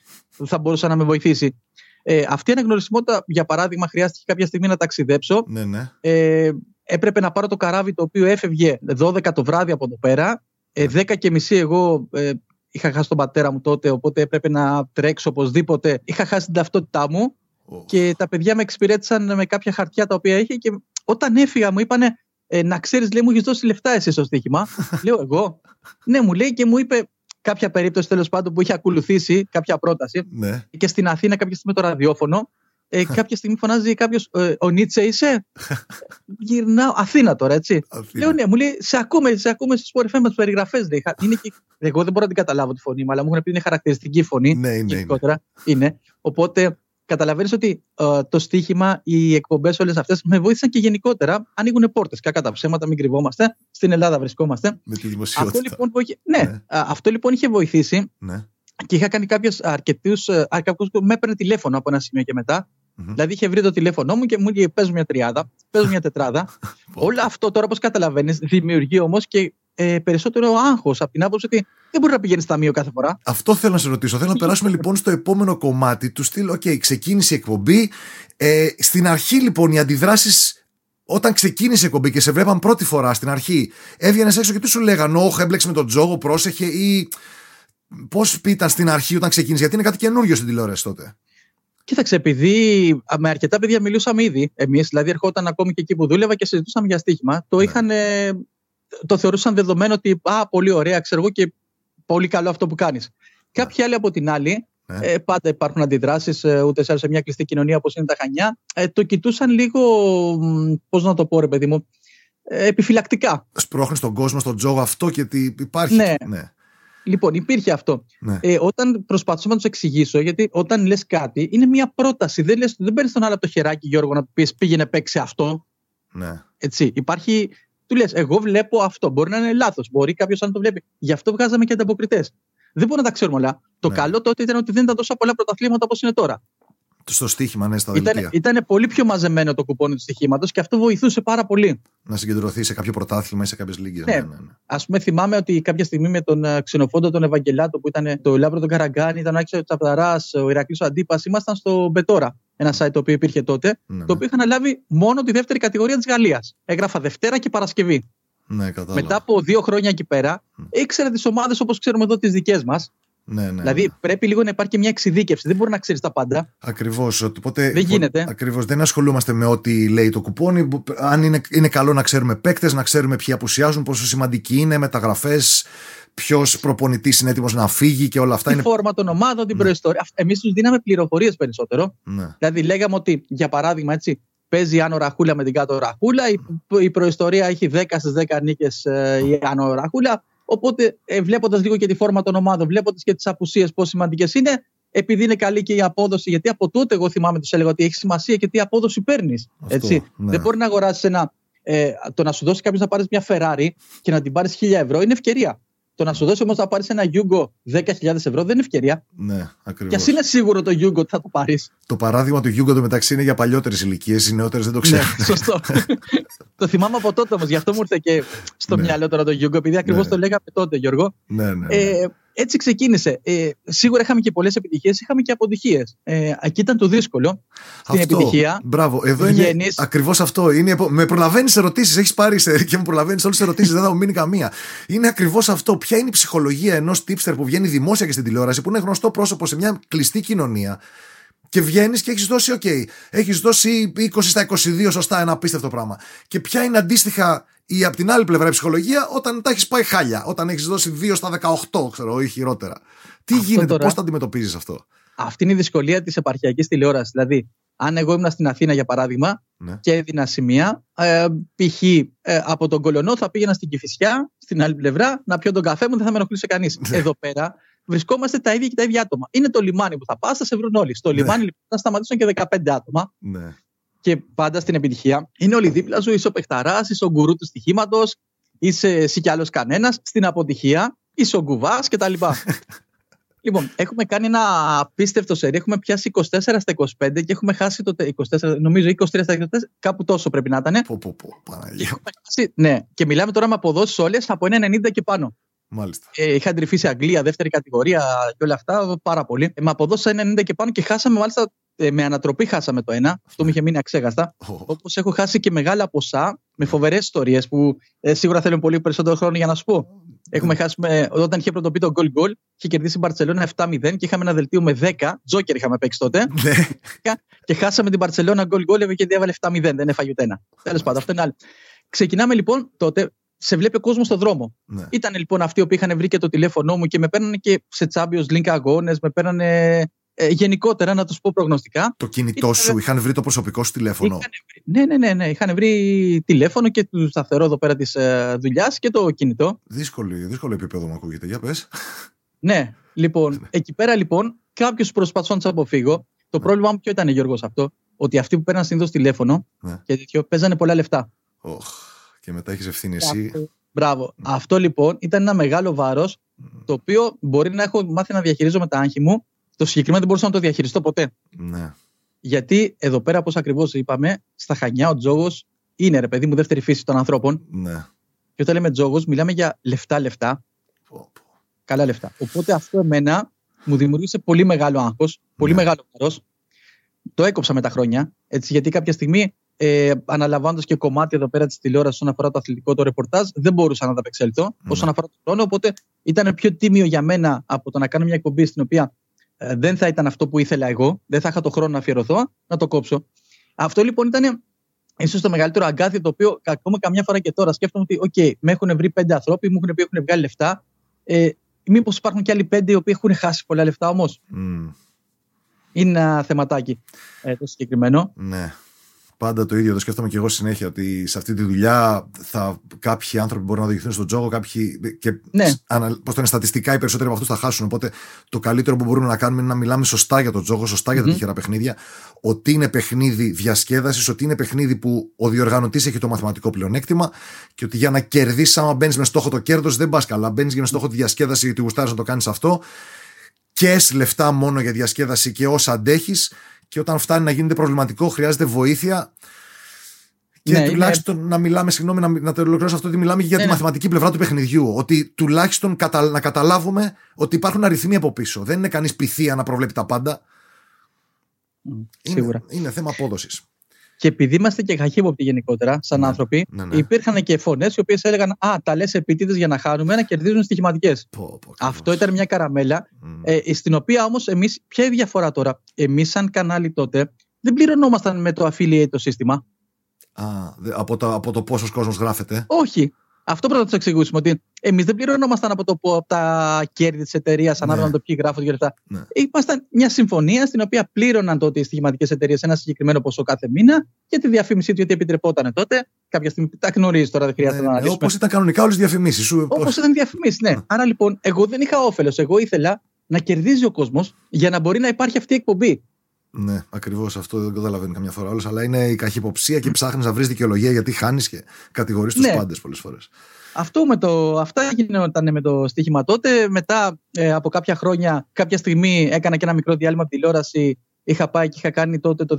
θα μπορούσε να με βοηθήσει. Ε, αυτή η αναγνωρισιμότητα, για παράδειγμα, χρειάστηκε κάποια στιγμή να ταξιδέψω.
Ναι, ναι.
Ε, έπρεπε να πάρω το καράβι το οποίο έφευγε 12 το βράδυ από εδώ πέρα. Ε, 10 ναι. και μισή εγώ ε, είχα χάσει τον πατέρα μου τότε, οπότε έπρεπε να τρέξω οπωσδήποτε. Είχα χάσει την ταυτότητά μου και τα παιδιά με εξυπηρέτησαν με κάποια χαρτιά τα οποία είχε και όταν έφυγα μου είπανε ε, να ξέρεις λέει μου έχεις δώσει λεφτά εσύ στο στοίχημα. Λέω εγώ. Ναι μου λέει και μου είπε κάποια περίπτωση τέλος πάντων που είχε ακολουθήσει κάποια πρόταση
ναι.
και στην Αθήνα κάποια στιγμή το ραδιόφωνο ε, κάποια στιγμή φωνάζει κάποιος, ε, ο Νίτσε είσαι; Γυρνάω. Αθήνα τώρα, έτσι.
Αθήνα.
Λέω ναι, μου λέει, σε ακούμε, σε ακούμε στις πόρε με τι περιγραφέ. Εγώ δεν μπορώ να την καταλάβω τη φωνή μου, αλλά μου έχουν πει είναι χαρακτηριστική φωνή.
Ναι, είναι,
είναι. είναι. Οπότε καταλαβαίνεις ότι ε, το στοίχημα, οι εκπομπές όλες αυτές με βοήθησαν και γενικότερα. Ανοίγουν πόρτες. Κακά τα ψέματα, μην κρυβόμαστε. Στην Ελλάδα βρισκόμαστε.
Με τη δημοσιότητα.
Αυτό λοιπόν, που είχε, ναι, ναι. αυτό λοιπόν είχε βοηθήσει.
Ναι.
Και είχα κάνει κάποιους αρκετούς. Με έπαιρνε τηλέφωνο από ένα σημείο και μετά. Δηλαδή είχε βρει το τηλέφωνό μου και μου είχε παίζω μια τριάδα, παίζω μια τετράδα. Όλο αυτό τώρα, όπως καταλαβαίνεις, δημιουργεί όμως και ε, περισσότερο άγχος από την άποψη ότι δεν μπορεί να πηγαίνει στο ταμείο κάθε φορά.
Αυτό θέλω να σε ρωτήσω. Θέλω να περάσουμε λοιπόν στο επόμενο κομμάτι του στυλ. OK, okay, ξεκίνησε η εκπομπή. Ε, στην αρχή λοιπόν οι αντιδράσεις όταν ξεκίνησε η εκπομπή και σε βλέπαν πρώτη φορά στην αρχή, έβγαινες έξω και τι σου λέγανε, Όχι, έμπλεξε με τον τζόγο, πρόσεχε ή. Πώς ήταν στην αρχή όταν ξεκίνησε, Γιατί είναι κάτι καινούριο στην τηλεόραση τότε.
Κοίταξε, επειδή με αρκετά παιδιά μιλούσαμε ήδη εμείς, δηλαδή ερχόταν ακόμη και εκεί που δούλευα και συζητούσαμε για στοίχημα, το, ναι. είχαν, το θεωρούσαν δεδομένο ότι α, πολύ ωραία, ξέρω εγώ και πολύ καλό αυτό που κάνεις. Ναι. Κάποιοι άλλοι από την άλλη, ναι. ε, πάντα υπάρχουν αντιδράσεις, ε, ούτε σε μια κλειστή κοινωνία όπως είναι τα Χανιά, ε, το κοιτούσαν λίγο, πώς να το πω, ρε παιδί μου, ε, επιφυλακτικά.
Σπρώχνεις τον κόσμο στον τζόγο αυτό και τι υπάρχει.
Ναι. ναι. Λοιπόν, υπήρχε αυτό. Ναι. Ε, όταν προσπαθούσα να τους εξηγήσω, γιατί όταν λες κάτι, είναι μια πρόταση. Δεν, λες, δεν παίρνεις τον άλλο από το χεράκι, Γιώργο, να πεις πήγαινε παίξει αυτό.
Ναι.
Έτσι, υπάρχει. Του λες, εγώ βλέπω αυτό. Μπορεί να είναι λάθος. Μπορεί κάποιος άλλο το βλέπει. Γι' αυτό βγάζαμε και ανταποκριτές. Δεν μπορούμε να τα ξέρουμε όλα. Το ναι. καλό τότε ήταν ότι δεν ήταν τόσο πολλά πρωταθλήματα όπως είναι τώρα
στο στοίχημα, ναι, στα
δελτία. Ήταν, ήταν πολύ πιο μαζεμένο το κουπόνι του στοιχήματος και αυτό βοηθούσε πάρα πολύ.
Να συγκεντρωθεί σε κάποιο πρωτάθλημα ή σε κάποιες λίγες.
Ναι. Ναι, ναι, ναι. Ας πούμε, θυμάμαι ότι κάποια στιγμή με τον ε, Ξενοφώντα τον Ευαγγελάτο που ήταν το Λάμπρο τον Καραγκάνη, ήταν ο Άξιος Τσαπδαρά, ο Ηρακλής ο Αντίπας, ήμασταν στο Μπετόρα. Ένα site το οποίο υπήρχε τότε, ναι, το οποίο είχαν λάβει μόνο τη δεύτερη κατηγορία της Γαλλίας. Έγραφα Δευτέρα και Παρασκευή.
Ναι,
Μετά από δύο χρόνια εκεί πέρα, ήξερα τις ομάδες όπως ξέρουμε εδώ τις δικές μας.
Ναι, ναι,
δηλαδή
ναι.
πρέπει λίγο να υπάρχει και μια εξειδίκευση. Δεν μπορεί να ξέρεις τα πάντα.
Ακριβώς.
Δεν γίνεται.
Ακριβώς, δεν ασχολούμαστε με ό,τι λέει το κουπόνι. Αν είναι, είναι καλό να ξέρουμε παίκτες, να ξέρουμε ποιοι απουσιάζουν, πόσο σημαντικοί είναι, μεταγραφές, ποιος προπονητής είναι έτοιμος να φύγει και όλα αυτά.
Η
είναι...
φόρμα των ομάδων, την ναι. προϊστορία. Εμείς τους δίναμε πληροφορίες περισσότερο.
Ναι.
Δηλαδή λέγαμε ότι, για παράδειγμα, έτσι, παίζει Άνω Ραχούλα με την κάτω Ραχούλα. Η, η προϊστορία έχει 10 στις 10 νίκες ε, η Άνω Ραχούλα. Οπότε, ε, βλέποντας λίγο και τη φόρμα των ομάδων, βλέποντας και τις απουσίες πόσο σημαντικές είναι, επειδή είναι καλή και η απόδοση, γιατί από τότε εγώ θυμάμαι τους έλεγα ότι έχει σημασία και τι απόδοση παίρνεις. Ναι. Δεν μπορεί να αγοράσεις ένα. Ε, το να σου δώσει κάποιος να πάρεις μια Ferrari και να την πάρεις 1000 ευρώ είναι ευκαιρία. Το να σου δώσει όμως να πάρεις ένα Yugo 10.000 ευρώ δεν είναι ευκαιρία.
Ναι, ακριβώς.
Και ας είναι σίγουρο το Yugo ότι θα το πάρεις.
Το παράδειγμα του Yugo το μεταξύ είναι για παλιότερες ηλικίες, οι νεότερες δεν το ξέρουν.
Ναι, σωστό. το θυμάμαι από τότε όμως, γι' αυτό μου ήρθε και στο ναι. μυαλό τώρα το Yugo, επειδή ακριβώς ναι. το λέγαμε τότε, Γιώργο.
Ναι, ναι. ναι. Ε,
έτσι ξεκίνησε. Ε, σίγουρα είχαμε και πολλές επιτυχίες, είχαμε και αποτυχίες. Ε, εκεί ήταν το δύσκολο. Στην αυτό, επιτυχία.
Μπράβο. Εδώ βγαίνεις... είναι ακριβώς αυτό. Είναι, με προλαβαίνεις ερωτήσεις. Έχεις πάρει και με προλαβαίνεις όλες τις ερωτήσεις. δεν θα μου μείνει καμία. Είναι ακριβώς αυτό. Ποια είναι η ψυχολογία ενός tipster που βγαίνει δημόσια και στην τηλεόραση, που είναι γνωστό πρόσωπο σε μια κλειστή κοινωνία. Και βγαίνεις και έχεις δώσει, OK, έχεις δώσει 20 στα 22 σωστά, ένα απίστευτο πράγμα. Και ποια είναι αντίστοιχα ή από την άλλη πλευρά η ψυχολογία όταν τα έχεις πάει χάλια, όταν έχεις δώσει 2 στα 18, ξέρω, ή χειρότερα. Τι αυτό γίνεται, τώρα... πώς το αντιμετωπίζεις αυτό;
Αυτή είναι η δυσκολία της επαρχιακής τηλεόρασης. Δηλαδή, αν εγώ ήμουν στην Αθήνα για παράδειγμα ναι. και έδινα σημεία, ε, π.χ. Ε, από τον Κολονό θα πήγαινα στην Κυφυσιά, στην άλλη πλευρά, να πιω τον καφέ μου, δεν θα με ενοχλήσει κανείς. Ναι. Εδώ πέρα βρισκόμαστε τα ίδια και τα ίδια άτομα. Είναι το λιμάνι που θα πας, θα σε βρουν όλοι. Στο ναι. λιμάνι λοιπόν θα σταματήσουν και 15 άτομα.
Ναι
και πάντα στην επιτυχία. Είναι όλοι δίπλα σου, είσαι ο παιχταράς, είσαι ο γκουρού του στοιχήματος, είσαι εσύ κι άλλος κανένας. Στην αποτυχία είσαι ο γκουβάς κτλ. λοιπόν, έχουμε κάνει ένα απίστευτο σερί. Έχουμε πιάσει 24 στα 25 και έχουμε χάσει το 24, νομίζω 23 στα 24, κάπου τόσο πρέπει να ήταν.
Πω, πω, πω,
ναι, και μιλάμε τώρα με αποδόσεις όλες από 1,90 και πάνω.
Μάλιστα.
Ε, είχα εντρυφεί σε Αγγλία, δεύτερη κατηγορία και όλα αυτά πάρα πολύ. Ε, με αποδόσεις 1,90 και πάνω και χάσαμε μάλιστα ε, με ανατροπή χάσαμε το ένα. Αυτό μου είχε μείνει αξέγαστα. Oh. Όπως έχω χάσει και μεγάλα ποσά με φοβερές ιστορίες που ε, σίγουρα θέλουν πολύ περισσότερο χρόνο για να σου πω. Έχουμε χάσει με, όταν είχε πρωτοποιεί το goal goal, είχε κερδίσει η Μπαρσελόνα 7-0 και είχαμε ένα δελτίο με 10. Τζόκερ είχαμε παίξει τότε.
Ναι.
και χάσαμε την Μπαρσελόνα goal goal και διέβαλε 7-0. Δεν έφαγε ούτε ένα. Τέλος πάντων, αυτό είναι άλλο. Ξεκινάμε λοιπόν τότε. Σε βλέπει ο κόσμος στον δρόμο.
Ναι.
Ήταν λοιπόν αυτοί που είχαν βρει και το τηλέφωνό μου και με παίρνανε και σε Champions League αγώνες, με παίρνανε ε, γενικότερα, να τους πω προγνωστικά.
Το κινητό σου, είχαν βρει το προσωπικό σου τηλέφωνο;
ναι, ναι, ναι, ναι. Είχαν βρει τηλέφωνο και του σταθερό εδώ πέρα της ε, δουλειάς και το κινητό.
Δύσκολο, δύσκολο επίπεδο μου ακούγεται. Για πες.
Ναι, λοιπόν, ναι. εκεί πέρα λοιπόν κάποιος προσπαθώ να τους αποφύγω. Το ναι. πρόβλημά μου ποιο ήταν, Γιώργος, αυτό. Ότι αυτοί που παίρναν συνήθως τηλέφωνο
ναι.
και τέτοιο παίζανε πολλά λεφτά.
Oh, και μετά έχεις ευθύνη εσύ.
Μπράβο. Ναι. Αυτό λοιπόν ήταν ένα μεγάλο βάρος το οποίο μπορεί να έχω μάθει να διαχειρίζομαι τα άγχη μου το συγκεκριμένο δεν μπορούσα να το διαχειριστώ ποτέ.
Ναι.
Γιατί εδώ πέρα, όπως ακριβώς είπαμε, στα Χανιά ο τζόγος είναι ρε παιδί μου δεύτερη φύση των ανθρώπων.
Ναι.
Και όταν λέμε τζόγος, μιλάμε για λεφτά-λεφτά. Καλά λεφτά. Οπότε αυτό εμένα μου δημιούργησε πολύ μεγάλο άγχος, πολύ ναι. μεγάλο βάρος. Το έκοψα με τα χρόνια. Έτσι, γιατί κάποια στιγμή, ε, αναλαμβάνοντας και κομμάτι εδώ πέρα της τηλεόρασης όσον αφορά το αθλητικό το ρεπορτάζ, δεν μπορούσα να ανταπεξέλθω ναι. όσον αφορά τον χρόνο. Οπότε ήταν πιο τίμιο για μένα από το να κάνω μια εκπομπή στην οποία ε, δεν θα ήταν αυτό που ήθελα εγώ, δεν θα είχα το χρόνο να αφιερωθώ, να το κόψω. Αυτό λοιπόν ήταν ίσως το μεγαλύτερο αγκάθι το οποίο ακόμα καμιά φορά και τώρα σκέφτομαι ότι, OK, με έχουν βρει πέντε ανθρώποι, μου έχουν πει έχουν βγάλει λεφτά. Ε, Μήπως υπάρχουν και άλλοι πέντε οι οποίοι έχουν χάσει πολλά λεφτά όμως; Mm. Είναι ένα θεματάκι ε, το συγκεκριμένο.
Ναι. Πάντα το ίδιο, το σκέφτομαι και εγώ συνέχεια ότι σε αυτή τη δουλειά θα, κάποιοι άνθρωποι μπορούν να οδηγηθούν στον τζόγο, κάποιοι. και ναι. Πώς το είναι στατιστικά, οι περισσότεροι από αυτούς θα χάσουν. Οπότε το καλύτερο που μπορούμε να κάνουμε είναι να μιλάμε σωστά για τον τζόγο, σωστά για τα τυχερά παιχνίδια. Ότι είναι παιχνίδι διασκέδασης, ότι είναι παιχνίδι που ο διοργανωτής έχει το μαθηματικό πλεονέκτημα και ότι για να κερδίσεις, άμα μπαίνεις με στόχο το κέρδος, δεν πας καλά. Μπαίνεις με στόχο τη διασκέδαση γιατί γουστάρεις να το κάνεις αυτό. Και λεφτά μόνο για διασκέδαση και όσα αντέχεις και όταν φτάνει να γίνεται προβληματικό, χρειάζεται βοήθεια. Και ναι, τουλάχιστον είναι... να μιλάμε, συγγνώμη, να, να το ολοκληρώσω αυτό, ότι μιλάμε για ναι, τη ναι. μαθηματική πλευρά του παιχνιδιού. Ότι τουλάχιστον κατα, να καταλάβουμε ότι υπάρχουν αριθμοί από πίσω. Δεν είναι κανείς πυθία να προβλέπει τα πάντα.
Σίγουρα.
Είναι, είναι θέμα απόδοσης.
Και επειδή είμαστε και καχύποπτοι γενικότερα, σαν ναι, άνθρωποι, ναι, ναι. υπήρχαν και φωνές οι οποίες έλεγαν Α, τα λες επίτηδες για να χάνουμε, να κερδίζουν στοιχηματικές. Αυτό ήταν μια καραμέλα, ε, στην οποία όμως εμείς, ποια είναι η διαφορά τώρα; Εμείς, σαν κανάλι τότε, δεν πληρωνόμασταν με το affiliate το σύστημα.
Α, από, το, από το πόσος κόσμος γράφεται;
Όχι. Αυτό πρέπει να τους εξηγήσουμε. Ότι εμείς δεν πληρωνόμασταν από, το, από τα κέρδη της εταιρείας ανάλογα ναι. το ποιοι γράφουν και λεφτά. Ναι. Ήμασταν μια συμφωνία στην οποία πλήρωναν τότε οι στοιχηματικές εταιρείες ένα συγκεκριμένο ποσό κάθε μήνα για τη διαφήμιση του, γιατί επιτρεπόταν τότε. Κάποια στιγμή τα γνωρίζεις τώρα, δεν χρειάζεται
ναι,
να
ναι,
αναλύσουμε.
Όπως ήταν κανονικά όλες τι διαφημίσεις
Όπως ήταν διαφημίσεις, ναι. ναι. Άρα λοιπόν, εγώ δεν είχα όφελος. Εγώ ήθελα να κερδίζει ο κόσμος για να μπορεί να υπάρχει αυτή η εκπομπή.
Ναι, ακριβώς αυτό δεν καταλαβαίνει καμιά φορά όλο. Αλλά είναι η καχυποψία και ψάχνεις να βρεις δικαιολογία γιατί χάνεις και κατηγορείς τους ναι. πάντες πολλές φορές.
Αυτό με το, αυτά γινόταν με το στοίχημα τότε. Μετά ε, από κάποια χρόνια, κάποια στιγμή έκανα και ένα μικρό διάλειμμα από τηλεόραση. Είχα πάει και είχα κάνει τότε το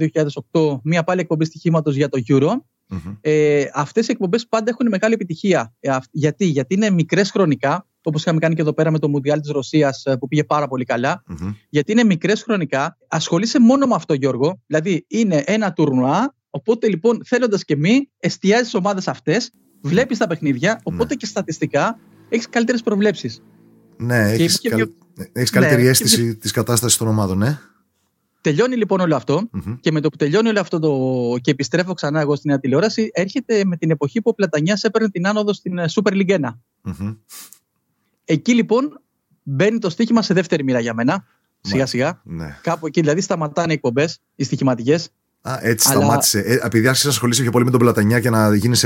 2008 μία πάλι εκπομπή στοιχήματος για το Euro. Mm-hmm. Ε, αυτές οι εκπομπές πάντα έχουν μεγάλη επιτυχία. Ε, γιατί; Γιατί είναι μικρές χρονικά, όπως είχαμε κάνει και εδώ πέρα με το Μουντιάλ της Ρωσίας ε, που πήγε πάρα πολύ καλά. Mm-hmm. Γιατί είναι μικρές χρονικά, ασχολείσαι μόνο με αυτό Γιώργο. Δηλαδή είναι ένα τουρνουά, οπότε λοιπόν θέλοντας και μη εστιάζεις τις ομάδες αυτές βλέπεις τα παιχνίδια, οπότε ναι. και στατιστικά έχεις καλύτερες προβλέψεις.
Ναι, έχεις πιο... έχεις καλύτερη ναι, αίσθηση πιο... της κατάστασης των ομάδων, ναι.
Τελειώνει λοιπόν όλο αυτό mm-hmm. και με το που τελειώνει όλο αυτό το... και επιστρέφω ξανά εγώ στην τηλεόραση, έρχεται με την εποχή που ο Πλατανιάς έπαιρνε την άνοδο στην ε, Super League 1. Mm-hmm. Εκεί λοιπόν μπαίνει το στοίχημα σε δεύτερη μοίρα για μένα. Σιγά σιγά. Ναι. Κάπου εκεί δηλαδή σταματάνε οι εκπομπές, οι στοιχηματικές.
Α, έτσι Αλλά... σταμάτησε. Ε, επειδή άρχισε να ασχολείσαι πιο πολύ με τον Πλατανιά και να γίνει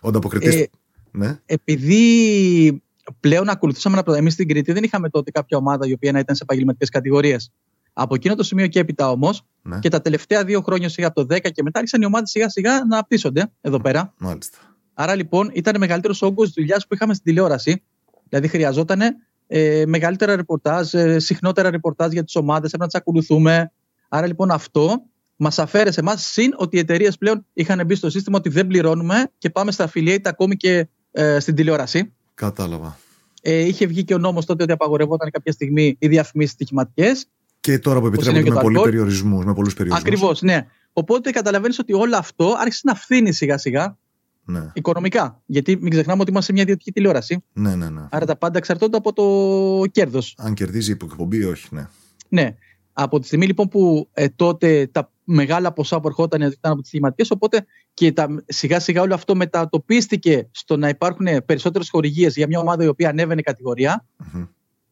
ο ανταποκριτής. Ε, ναι.
Επειδή πλέον ακολουθούσαμε ένα Εμείς στην Κρήτη δεν είχαμε τότε κάποια ομάδα η οποία να ήταν σε επαγγελματικές κατηγορίες. Από εκείνο το σημείο και έπειτα όμως ναι. και τα τελευταία δύο χρόνια σιγά από το 10 και μετά άρχισαν οι ομάδες σιγά σιγά να απτύσσονται εδώ πέρα.
Μάλιστα.
Άρα λοιπόν ήταν μεγαλύτερος όγκος δουλειάς που είχαμε στην τηλεόραση. Δηλαδή χρειαζόταν ε, μεγαλύτερα ρεπορτάζ, ε, συχνότερα ρεπορτάζ για τις ομάδες, έπρεπε να τις ακολουθούμε. Άρα λοιπόν αυτό μας αφαίρεσε εμάς, συν ότι οι εταιρείες πλέον είχαν μπει στο σύστημα ότι δεν πληρώνουμε και πάμε στα affiliate ακόμη και ε, στην τηλεόραση.
Κατάλαβα.
Ε, είχε βγει και ο νόμος τότε ότι απαγορευόταν κάποια στιγμή οι διαφημίσεις στοιχηματικές.
Και τώρα που επιτρέπονται με, πολλού περιορισμούς, με πολλούς περιορισμούς.
Ακριβώς, ναι. Οπότε καταλαβαίνεις ότι όλο αυτό άρχισε να φθήνει σιγά σιγά. Ναι. Οικονομικά. Γιατί μην ξεχνάμε ότι είμαστε σε μια ιδιωτική τηλεόραση.
Ναι, ναι, ναι.
Άρα τα πάντα εξαρτώνται από το κέρδος.
Αν κερδίζει η εκπομπή, όχι, ναι.
Ναι. Από τη στιγμή λοιπόν που ε, τότε τα μεγάλα ποσά που ερχόταν ήταν από τις κλιματικές, οπότε και τα, σιγά σιγά όλο αυτό μετατοπίστηκε στο να υπάρχουν περισσότερες χορηγίες για μια ομάδα η οποία ανέβαινε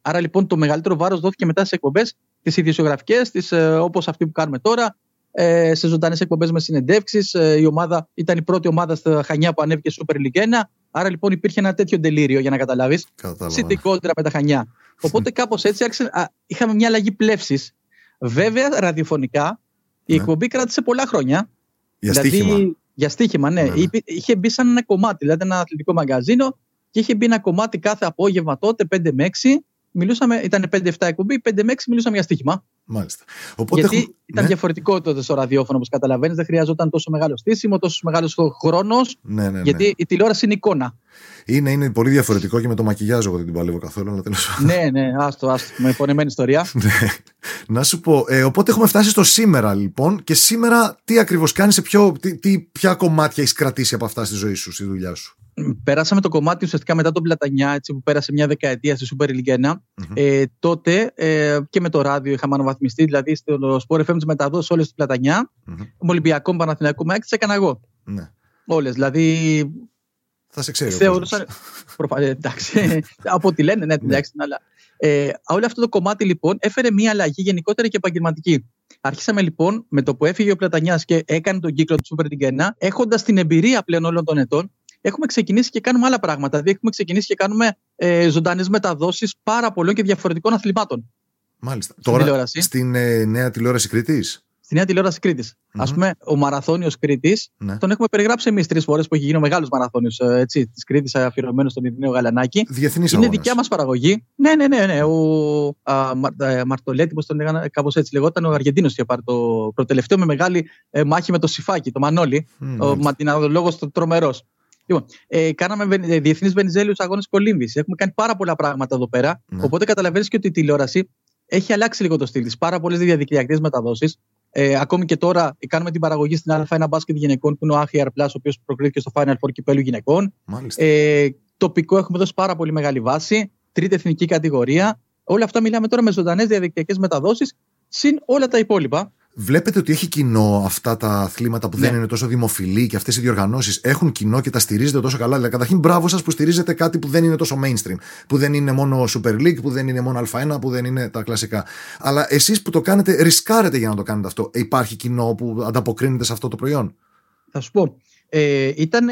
Άρα λοιπόν το μεγαλύτερο βάρος δόθηκε μετά στις εκπομπές, τις ιδιοσιογραφικές, ε, όπως αυτή που κάνουμε τώρα, ε, σε ζωντανές εκπομπές με συνεντεύξεις. Ε, η ομάδα ήταν η πρώτη ομάδα στα Χανιά που ανέβηκε Super League 1. Άρα λοιπόν υπήρχε ένα τέτοιο τελείριο για να καταλάβεις. Συντικότερα με τα Χανιά. Οπότε κάπως έτσι άρχισε, α, είχαμε μια αλλαγή πλεύσης Βέβαια, ραδιοφωνικά η ναι. εκπομπή κράτησε πολλά χρόνια.
Για δηλαδή, στοίχημα.
Για στοίχημα, ναι. ναι, ναι. Είχε μπει σαν ένα κομμάτι, δηλαδή ένα αθλητικό μαγκαζίνο και είχε μπει ένα κομμάτι κάθε απόγευμα τότε, 5 με 6. Μιλούσαμε, ήταν 5-7 εκπομπή, 5 με 6 μιλούσαμε για στοίχημα.
Μάλιστα.
Οπότε Γιατί έχουμε... ήταν ναι. διαφορετικό τότε στο ραδιόφωνο, όπως καταλαβαίνεις. Δεν χρειαζόταν τόσο μεγάλο στήσιμο, τόσο μεγάλος χρόνος.
Ναι, ναι, ναι.
Γιατί η τηλεόραση είναι εικόνα.
Είναι, είναι πολύ διαφορετικό και με το μακιγιάζ εγώ δεν την παλεύω καθόλου. Αλλά τέλος...
ναι, ναι, άστο, άστο. Με πονεμένη ιστορία.
ναι. Να σου πω. Ε, οπότε έχουμε φτάσει στο σήμερα λοιπόν. Και σήμερα τι ακριβώς κάνεις, τι, τι, ποια κομμάτια έχεις κρατήσει από αυτά στη ζωή σου, στη δουλειά σου;
Πέρασαμε το κομμάτι ουσιαστικά μετά τον Πλατανιά, έτσι, που πέρασε μια δεκαετία στη Super League 1. Ε, τότε ε, και με το ράδιο είχαμε αναβαθμιστεί, δηλαδή στο Sport FM τις μεταδόσεις όλες του Πλατανιά. Mm-hmm. Ολυμπιακό, Παναθηναϊκό, Μάκη, τι έκανα εγώ.
Ναι.
Όλες. Δηλαδή.
Θα σε ξέρω.
Θεωρούσα. Προφα... Ε, εντάξει. από ό,τι λένε, ναι, εντάξει, ναι. αλλά. Ε, όλο αυτό το κομμάτι λοιπόν έφερε μια αλλαγή γενικότερα και επαγγελματική. Άρχισαμε λοιπόν με το που έφυγε ο Πλατανιάς και έκανε τον κύκλο του Super League 1, έχοντας την εμπειρία πλέον όλων των ετών, έχουμε ξεκινήσει και κάνουμε άλλα πράγματα. Δηλαδή, έχουμε ξεκινήσει και κάνουμε ε, ζωντανές μεταδόσεις πάρα πολλών και διαφορετικών αθλημάτων.
Μάλιστα. Στην Τώρα, τηλεόραση. στην ε, νέα τηλεόραση Κρήτης;
Στη νέα τηλεόραση Κρήτης. Mm-hmm. Α πούμε, ο Μαραθώνιος Κρήτης, ναι. τον έχουμε περιγράψει εμείς τρεις φορές που έχει γίνει ο μεγάλος Μαραθώνιος ε, της Κρήτης, αφιερωμένος στον Ειρηναίο Γαλανάκη.
Διεθνής
Είναι δικιά μας παραγωγή. Ναι, ναι, ναι. ναι. Ο α, ε, Μαρτολέτη, πώς τον λέγανε, κάπως έτσι λεγόταν, ο Αργεντίνος είχε πάρει το προτελευταίο με μεγάλη ε, μάχη με το Σιφάκι, το Μανώλη. Mm, ο ματιναδολόγο τρομερός. Λοιπόν, ε, κάναμε ε, διεθνεί Βενιζέλιου αγώνες κολύμβη. Έχουμε κάνει πάρα πολλά πράγματα εδώ πέρα. Ναι. Οπότε καταλαβαίνεις και ότι η τηλεόραση έχει αλλάξει λίγο το στυλ της. Πάρα πολλές διαδικτυακές μεταδόσεις. Ε, ακόμη και τώρα κάνουμε την παραγωγή στην Α1 μπάσκετ γυναικών που είναι ο Άχιαρ Plus, ο οποίος προκρίθηκε στο Final Four κυπέλου γυναικών. Ε, τοπικό έχουμε δώσει πάρα πολύ μεγάλη βάση. Τρίτη εθνική κατηγορία. Όλα αυτά μιλάμε τώρα με ζωντανές διαδικτυακές μεταδόσεις, συν όλα τα υπόλοιπα.
Βλέπετε ότι έχει κοινό αυτά τα αθλήματα που δεν ναι. είναι τόσο δημοφιλή και αυτές οι διοργανώσεις έχουν κοινό και τα στηρίζετε τόσο καλά; Δηλαδή, καταρχήν, μπράβο σας που στηρίζετε κάτι που δεν είναι τόσο mainstream. Που δεν είναι μόνο Super League, που δεν είναι μόνο Α1, που δεν είναι τα κλασικά. Αλλά εσείς που το κάνετε, ρισκάρετε για να το κάνετε αυτό. Υπάρχει κοινό που ανταποκρίνεται σε αυτό το προϊόν;
Θα σου πω. Ε, ήταν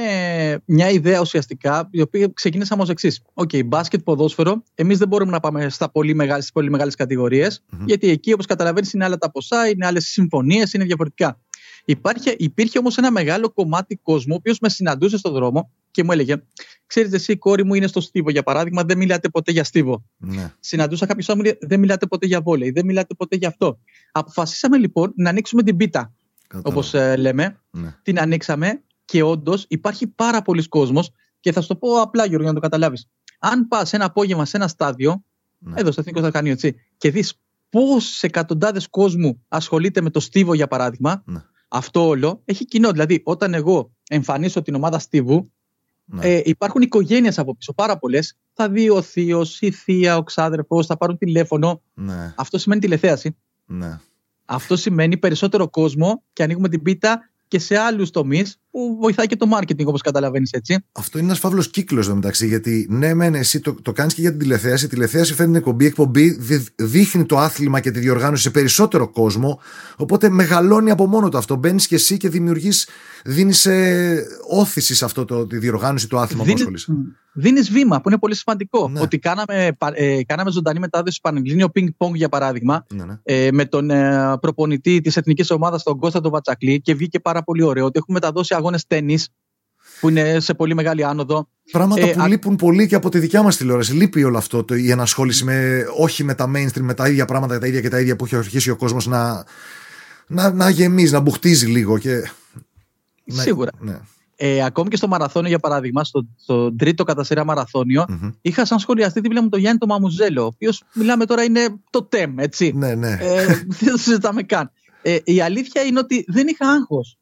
μια ιδέα ουσιαστικά η οποία ξεκινήσαμε ως εξής. OK, okay, μπάσκετ, ποδόσφαιρο. Εμείς δεν μπορούμε να πάμε στα πολύ μεγάλες, στις πολύ μεγάλες κατηγορίες, mm-hmm. γιατί εκεί όπως καταλαβαίνεις είναι άλλα τα ποσά, είναι άλλες συμφωνίες, είναι διαφορετικά. Υπάρχει, υπήρχε όμως ένα μεγάλο κομμάτι κόσμου, ο οποίος με συναντούσε στον δρόμο και μου έλεγε: Ξέρετε, εσύ η κόρη μου είναι στο Στίβο, για παράδειγμα, δεν μιλάτε ποτέ για Στίβο. Ναι. Συναντούσα κάποιο άλλο μου λέει: Δεν μιλάτε ποτέ για βόλεϊ, δεν μιλάτε ποτέ για αυτό. Αποφασίσαμε λοιπόν να ανοίξουμε την πίτα. Όπως ε, λέμε. Ναι. Την ανοίξαμε και όντως υπάρχει πάρα πολλοί κόσμος. Και θα σου το πω απλά, Γιώργο, για να το καταλάβεις. Αν πας ένα απόγευμα σε ένα στάδιο, ναι. εδώ στο Εθνικό Σταθμίο, έτσι, και δεις πόσε εκατοντάδες κόσμου ασχολείται με το στίβο, για παράδειγμα, ναι. αυτό όλο έχει κοινό. Δηλαδή, όταν εγώ εμφανίσω την ομάδα στίβου, ναι. ε, υπάρχουν οικογένειες από πίσω, πάρα πολλές. Θα δει ο θείος, η θεία, ο ξάδερφος, θα πάρουν τηλέφωνο. Ναι. Αυτό σημαίνει τηλεθέαση.
Ναι.
Αυτό σημαίνει περισσότερο κόσμο και ανοίγουμε την πίτα και σε άλλους τομείς που βοηθάει και το marketing, όπως καταλαβαίνεις έτσι.
Αυτό είναι ένας φαύλος κύκλος εδώ μεταξύ. Γιατί ναι, μεν εσύ το, το κάνεις και για την τηλεθέαση. Η τηλεθέαση φέρνει εκπομπή. Η εκπομπή δείχνει το άθλημα και τη διοργάνωση σε περισσότερο κόσμο. Οπότε μεγαλώνει από μόνο το αυτό. Μπαίνεις και εσύ και δημιουργείς, δίνεις ε, όθηση σε αυτό το, τη διοργάνωση του άθλημα που ασχολείσαι.
Δίνεις βήμα που είναι πολύ σημαντικό. Ναι. Ότι κάναμε, ε, κάναμε ζωντανή μετάδοση Πανελλήνιο Ping Pong για παράδειγμα ναι, ναι. Ε, με τον ε, προπονητή της εθνικής ομάδας, τον Κώστα τον Βατσακλή και βγήκε πάρα πολύ ωραίο. Ότι έχουμε μεταδώσει αγώνες τέννη που είναι σε πολύ μεγάλη άνοδο.
Πράγματα ε, που α... λείπουν πολύ και από τη δικιά μας τηλεόραση. Λείπει όλο αυτό το, η ενασχόληση με, όχι με τα mainstream, με τα ίδια πράγματα, τα ίδια και τα ίδια που έχει αρχίσει ο κόσμος να, να, να γεμίζει, να μπουχτίζει λίγο. Και...
Σίγουρα. Ναι. Ε, ακόμη και στο μαραθώνιο, για παράδειγμα, στο, στο τρίτο κατά σειρά μαραθώνιο, mm-hmm. είχα σαν σχολιαστή δίπλα μου τον Γιάννη τον Μαμουζέλο, ο οποίος μιλάμε τώρα είναι το τεμ, έτσι.
Ναι, ναι.
Ε, δεν το συζητάμε καν. Ε, η αλήθεια είναι ότι δεν είχα άγχος.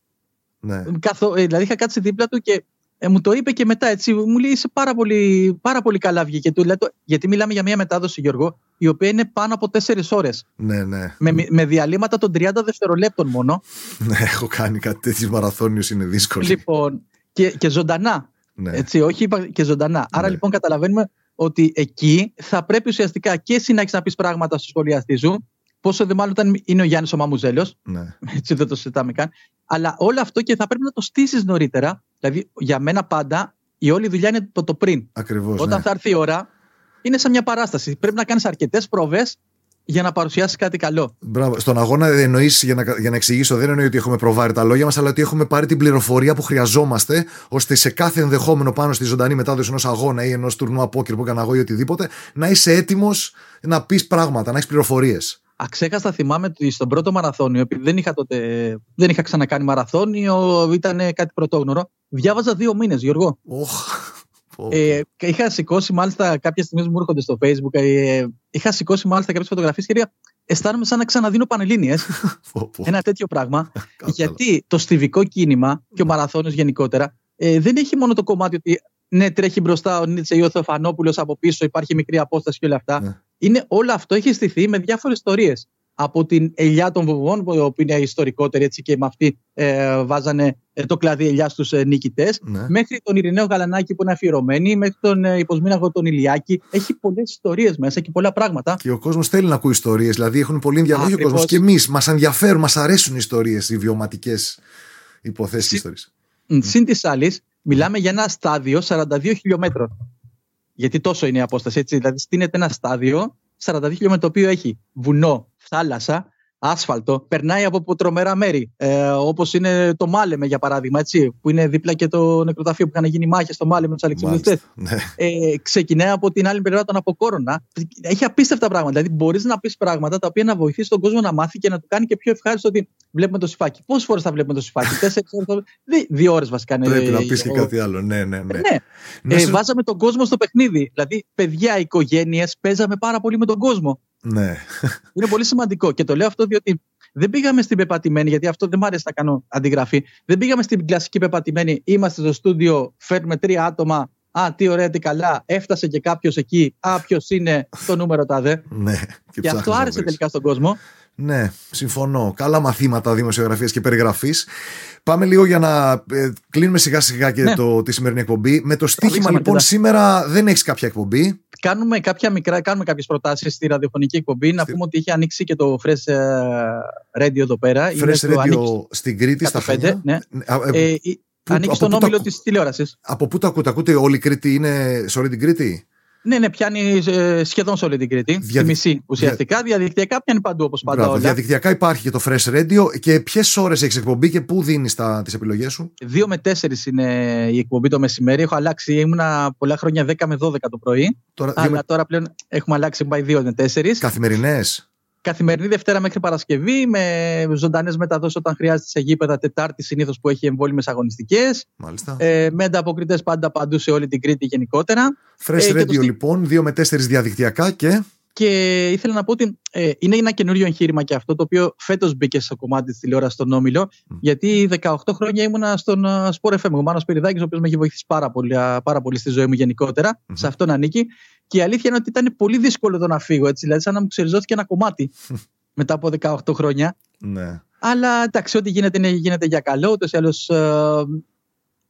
Ναι.
Καθο, ε, δηλαδή είχα κάτσει δίπλα του και ε, μου το είπε και μετά έτσι. Μου λέει είσαι πάρα πολύ, πάρα πολύ καλά βγήκε. Του, δηλαδή, γιατί μιλάμε για μια μετάδοση, Γιώργο, η οποία είναι πάνω από 4 ώρες.
Ναι, ναι.
Με, με διαλύματα των 30 δευτερολέπτων μόνο.
Ναι, έχω κάνει κάτι τέτοιο μαραθώνιος, είναι δύσκολο.
Λοιπόν, και, και ζωντανά. Ναι. Έτσι, όχι και ζωντανά. Άρα ναι. λοιπόν καταλαβαίνουμε ότι εκεί θα πρέπει ουσιαστικά και εσύ να έχεις να πεις πράγματα στο σχολιαστή σου. Πόσο δε μάλλον όταν είναι ο Γιάννης ο Μαμουζέλος.
Ναι.
Έτσι δεν το συζητάμε καν. Αλλά όλο αυτό και θα πρέπει να το στήσεις νωρίτερα. Δηλαδή για μένα πάντα η όλη δουλειά είναι το, το πριν.
Ακριβώς.
Όταν
ναι.
θα έρθει η ώρα, είναι σαν μια παράσταση. Πρέπει να κάνεις αρκετές προβέ για να παρουσιάσεις κάτι καλό.
Μπράβο. Στον αγώνα εννοείς, για να, για να εξηγήσω, δεν εννοεί ότι έχουμε προβάρει τα λόγια μας, αλλά ότι έχουμε πάρει την πληροφορία που χρειαζόμαστε, ώστε σε κάθε ενδεχόμενο πάνω στη ζωντανή μετάδοση ενός αγώνα ή ενός τουρνού απόκυρ που έκανα εγώ ή οτιδήποτε, να είσαι έτοιμος να πεις πράγματα, να έχεις πληροφορίες.
Αξέχαστα θυμάμαι ότι στον πρώτο μαραθώνιο, επειδή δεν είχα, τότε, δεν είχα ξανακάνει μαραθώνιο, ήταν κάτι πρωτόγνωρο. Διάβαζα δύο μήνες, Γιώργο.
Oh.
Ε, είχα σηκώσει μάλιστα κάποιες στιγμές μου έρχονται στο Facebook. Ε, είχα σηκώσει μάλιστα κάποιες φωτογραφίες και αισθάνομαι σαν να ξαναδίνω πανελίνε. Ένα τέτοιο πράγμα. γιατί το στιβικό κίνημα και ο μαραθώνιος γενικότερα ε, δεν έχει μόνο το κομμάτι ότι ναι, τρέχει μπροστά ο Νίτσε ή ο Θεοφανόπουλος από πίσω, υπάρχει μικρή απόσταση και όλα αυτά. Ναι. Είναι, όλο αυτό έχει στηθεί με διάφορες ιστορίες από την ελιά των βοβών, που είναι ιστορικότερη έτσι και με αυτή ε, βάζανε ε, το κλαδί ελιάς στους ε, νικητές, ναι. μέχρι τον Ειρηναίο Γαλανάκη που είναι αφιερωμένη, μέχρι τον ε, υποσμήναγο τον Ηλιάκη. Έχει πολλές ιστορίες μέσα και πολλά πράγματα.
Και ο κόσμος θέλει να ακούει ιστορίες, δηλαδή έχουν πολύ ενδιαφέρον ο κόσμος και εμείς, μας ενδιαφέρουν, μας αρέσουν οι ιστορίες, οι βιωματικές υποθέσεις και ιστορίες.
Συν της άλλης, μιλάμε για ένα στάδιο 42 χιλιόμετρων. Γιατί τόσο είναι η απόσταση, έτσι; Δηλαδή, στείνεται ένα στάδιο 42 χιλιόμετρα το οποίο έχει βουνό, θάλασσα, άσφαλτο, περνάει από τρομερά μέρη. Ε, Όπως είναι το Μάλεμε, για παράδειγμα, έτσι, που είναι δίπλα και το νεκροταφείο που είχαν γίνει μάχες στο Μάλεμε με τους Αλεξανδρίτέ. Ναι. Ε, ξεκινάει από την άλλη πλευρά των Αποκόρονα. Έχει απίστευτα πράγματα. Δηλαδή, μπορείς να πεις πράγματα τα οποία να βοηθήσει τον κόσμο να μάθει και να του κάνει και πιο ευχάριστο ότι βλέπουμε το συφάκι. Πόσες φορές θα βλέπουμε το συφάκι, Τέσσερις ώρε. Δύο ώρες βασικά.
Πρέπει να πεις και κάτι άλλο. Ναι, ναι, ναι.
ναι. Ε, βάζαμε τον κόσμο στο παιχνίδι. Δηλαδή, παιδιά, οικογένειες, παίζαμε πάρα πολύ με τον κόσμο.
Ναι.
Είναι πολύ σημαντικό και το λέω αυτό διότι δεν πήγαμε στην πεπατημένη, γιατί αυτό δεν μου αρέσει να κάνω αντιγραφή. Δεν πήγαμε στην κλασική πεπατημένη. Είμαστε στο στούντιο, φέρνουμε τρία άτομα. Α, τι ωραία, τι καλά. Έφτασε και κάποιος εκεί. Α, ποιος είναι το νούμερο τάδε.
Ναι,
και, και αυτό άρεσε τελικά στον κόσμο.
Ναι, συμφωνώ. Καλά μαθήματα δημοσιογραφία και περιγραφής. Πάμε λίγο για να ε, κλείνουμε σιγά σιγά και ναι. το, τη σημερινή εκπομπή. Με το στοίχημα λοιπόν σήμερα δεν έχεις κάποια εκπομπή.
Κάνουμε κάποια μικρά, κάνουμε κάποιες προτάσεις στη ραδιοφωνική εκπομπή. Να πούμε ότι έχει ανοίξει και το Fresh ε, Radio εδώ πέρα.
Fresh Radio στην Κρήτη, στα Χανιά.
Ναι. Ε, ε, Ανήκει στον όμιλο της τηλεόρασης.
Από πού το ακούτε, ακούτε όλη η Κρήτη είναι σε όλη την Κρήτη;
Ναι, ναι, πιάνει ε, σχεδόν σε όλη την Κρήτη. Δια... Στη μισή ουσιαστικά. Δια... Διαδικτυακά πιάνει παντού όπως πάντα. Μπράβο,
Διαδικτυακά υπάρχει και το Fresh Radio. Και ποιες ώρες έχεις εκπομπή και πού δίνεις τις επιλογές σου;
Δύο με τέσσερις είναι η εκπομπή το μεσημέρι. Έχω αλλάξει, ήμουνα πολλά χρόνια 10 με 12 το πρωί. Τώρα, αλλά με... τώρα πλέον έχουμε αλλάξει, πάει 2 με 4.
Καθημερινές;
Καθημερινή Δευτέρα μέχρι Παρασκευή, με ζωντανές μεταδόσεις όταν χρειάζεται σε γήπεδα. Τετάρτη συνήθως που έχει εμβόλυμες αγωνιστικές. Ε, με ανταποκριτές πάντα παντού σε όλη την Κρήτη γενικότερα.
Fresh ε, Radio λοιπόν, 2 με 4 διαδικτυακά και.
Και ήθελα να πω ότι ε, είναι ένα καινούριο εγχείρημα και αυτό το οποίο φέτος μπήκε στο κομμάτι της τηλεόρασης στον Όμιλο. Γιατί 18 χρόνια ήμουνα στον uh, Sport FM. Ο Μάνος Περιδάκης, ο οποίος με έχει βοηθήσει πάρα πολύ, πάρα πολύ στη ζωή μου γενικότερα. Mm-hmm. Σε αυτόν ανήκει. Και η αλήθεια είναι ότι ήταν πολύ δύσκολο το να φύγω. Έτσι, δηλαδή, σαν να μου ξεριζώθηκε ένα κομμάτι μετά από 18 χρόνια.
Ναι.
Αλλά εντάξει, ό,τι γίνεται γίνεται για καλό. Ούτως ή άλλως ε,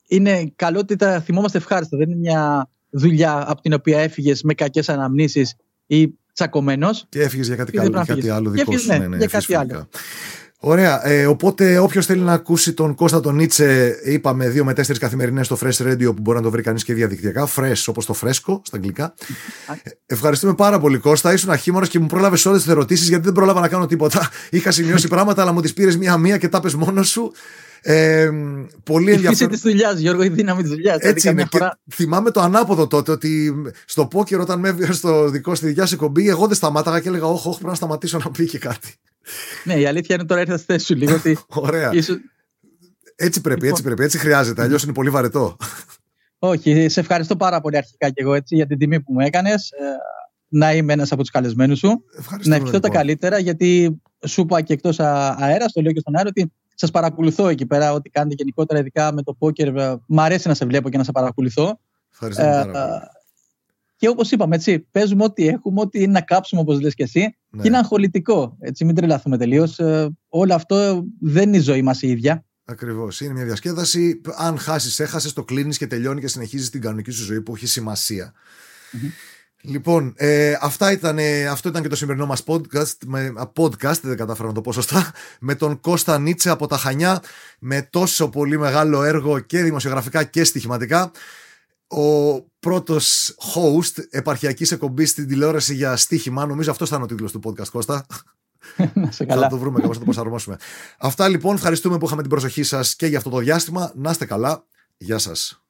είναι καλό ότι τα θυμόμαστε ευχάριστα. Δεν είναι μια δουλειά από την οποία έφυγες με κακές αναμνήσεις ή τσακωμένος.
Και έφυγες για κάτι, καλό, κάτι άλλο δικό σου.
Ναι, ναι, ναι, για κάτι άλλο.
Ωραία. Ε, οπότε, όποιος θέλει να ακούσει τον Κώστα τον Νίτσε, είπαμε 2 με 4 καθημερινές στο Fresh Radio που μπορεί να το βρει κανείς και διαδικτυακά. Fresh, όπως το φρέσκο στα αγγλικά. Ε, ευχαριστούμε πάρα πολύ, Κώστα. Ήσουν αχήμορο και μου πρόλαβες όλες τις ερωτήσεις γιατί δεν πρόλαβα να κάνω τίποτα. Είχα σημειώσει πράγματα, αλλά μου τις πήρες μία-μία και τα πες μόνος σου. Ε, πολύ ενδιαφέρον.
Η της δουλειάς, Γιώργο, η δύναμη της δουλειάς.
Έτσι είναι. Φορά... θυμάμαι το ανάποδο τότε ότι στο πόκερ, όταν με έβγαινε στο δικό στη δικιά σου εκπομπή, εγώ δεν σταμάταγα και έλεγα: Όχι, όχι, πρέπει να σταματήσω να πει και κάτι.
ναι, η αλήθεια είναι τώρα ήρθα στη θέση σου λίγο. Ότι
Ωραία. Έτσι πρέπει, έτσι λοιπόν. πρέπει, έτσι χρειάζεται. Αλλιώς είναι πολύ βαρετό.
Όχι, σε ευχαριστώ πάρα πολύ αρχικά και εγώ έτσι, για την τιμή που μου έκανες. Ε, να είμαι ένας από τους καλεσμένους σου.
Ευχαριστώ,
να ευχηθώ τα λοιπόν. καλύτερα, γιατί σου είπα και εκτός αέρας, το λέω και στον αέρα, ότι σας παρακολουθώ εκεί πέρα. Ό,τι κάνετε γενικότερα, ειδικά με το πόκερ, ε, μ' αρέσει να σε βλέπω και να σε παρακολουθώ.
Ευχαριστώ ε, πάρα πολύ.
Και όπως είπαμε, έτσι, παίζουμε ό,τι έχουμε, ό,τι είναι να κάψουμε, όπως λες και εσύ. Ναι. Και είναι αγχολητικό. Έτσι, μην τρελαθούμε τελείως. Ε, όλο αυτό δεν είναι η ζωή μας η ίδια.
Ακριβώς. Είναι μια διασκέδαση. Αν χάσεις, έχασες, το κλείνεις και τελειώνει και συνεχίζεις την κανονική σου ζωή που έχει Λοιπόν, ε, αυτά ήταν, αυτό ήταν και το σημερινό μας podcast, με, podcast, δεν κατάφερα να το πω σωστά, με τον Κώστα Νίτσε από τα Χανιά, με τόσο πολύ μεγάλο έργο και δημοσιογραφικά και στοιχηματικά. Ο πρώτος host επαρχιακής εκπομπής στην τηλεόραση για στοίχημα, νομίζω αυτός ήταν ο τίτλος του podcast, Κώστα.
σε καλά.
Θα το βρούμε κάπως, θα το προσαρμόσουμε. Αυτά λοιπόν, ευχαριστούμε που είχαμε την προσοχή σας και για αυτό το διάστημα. Να είστε καλά. Γεια σας.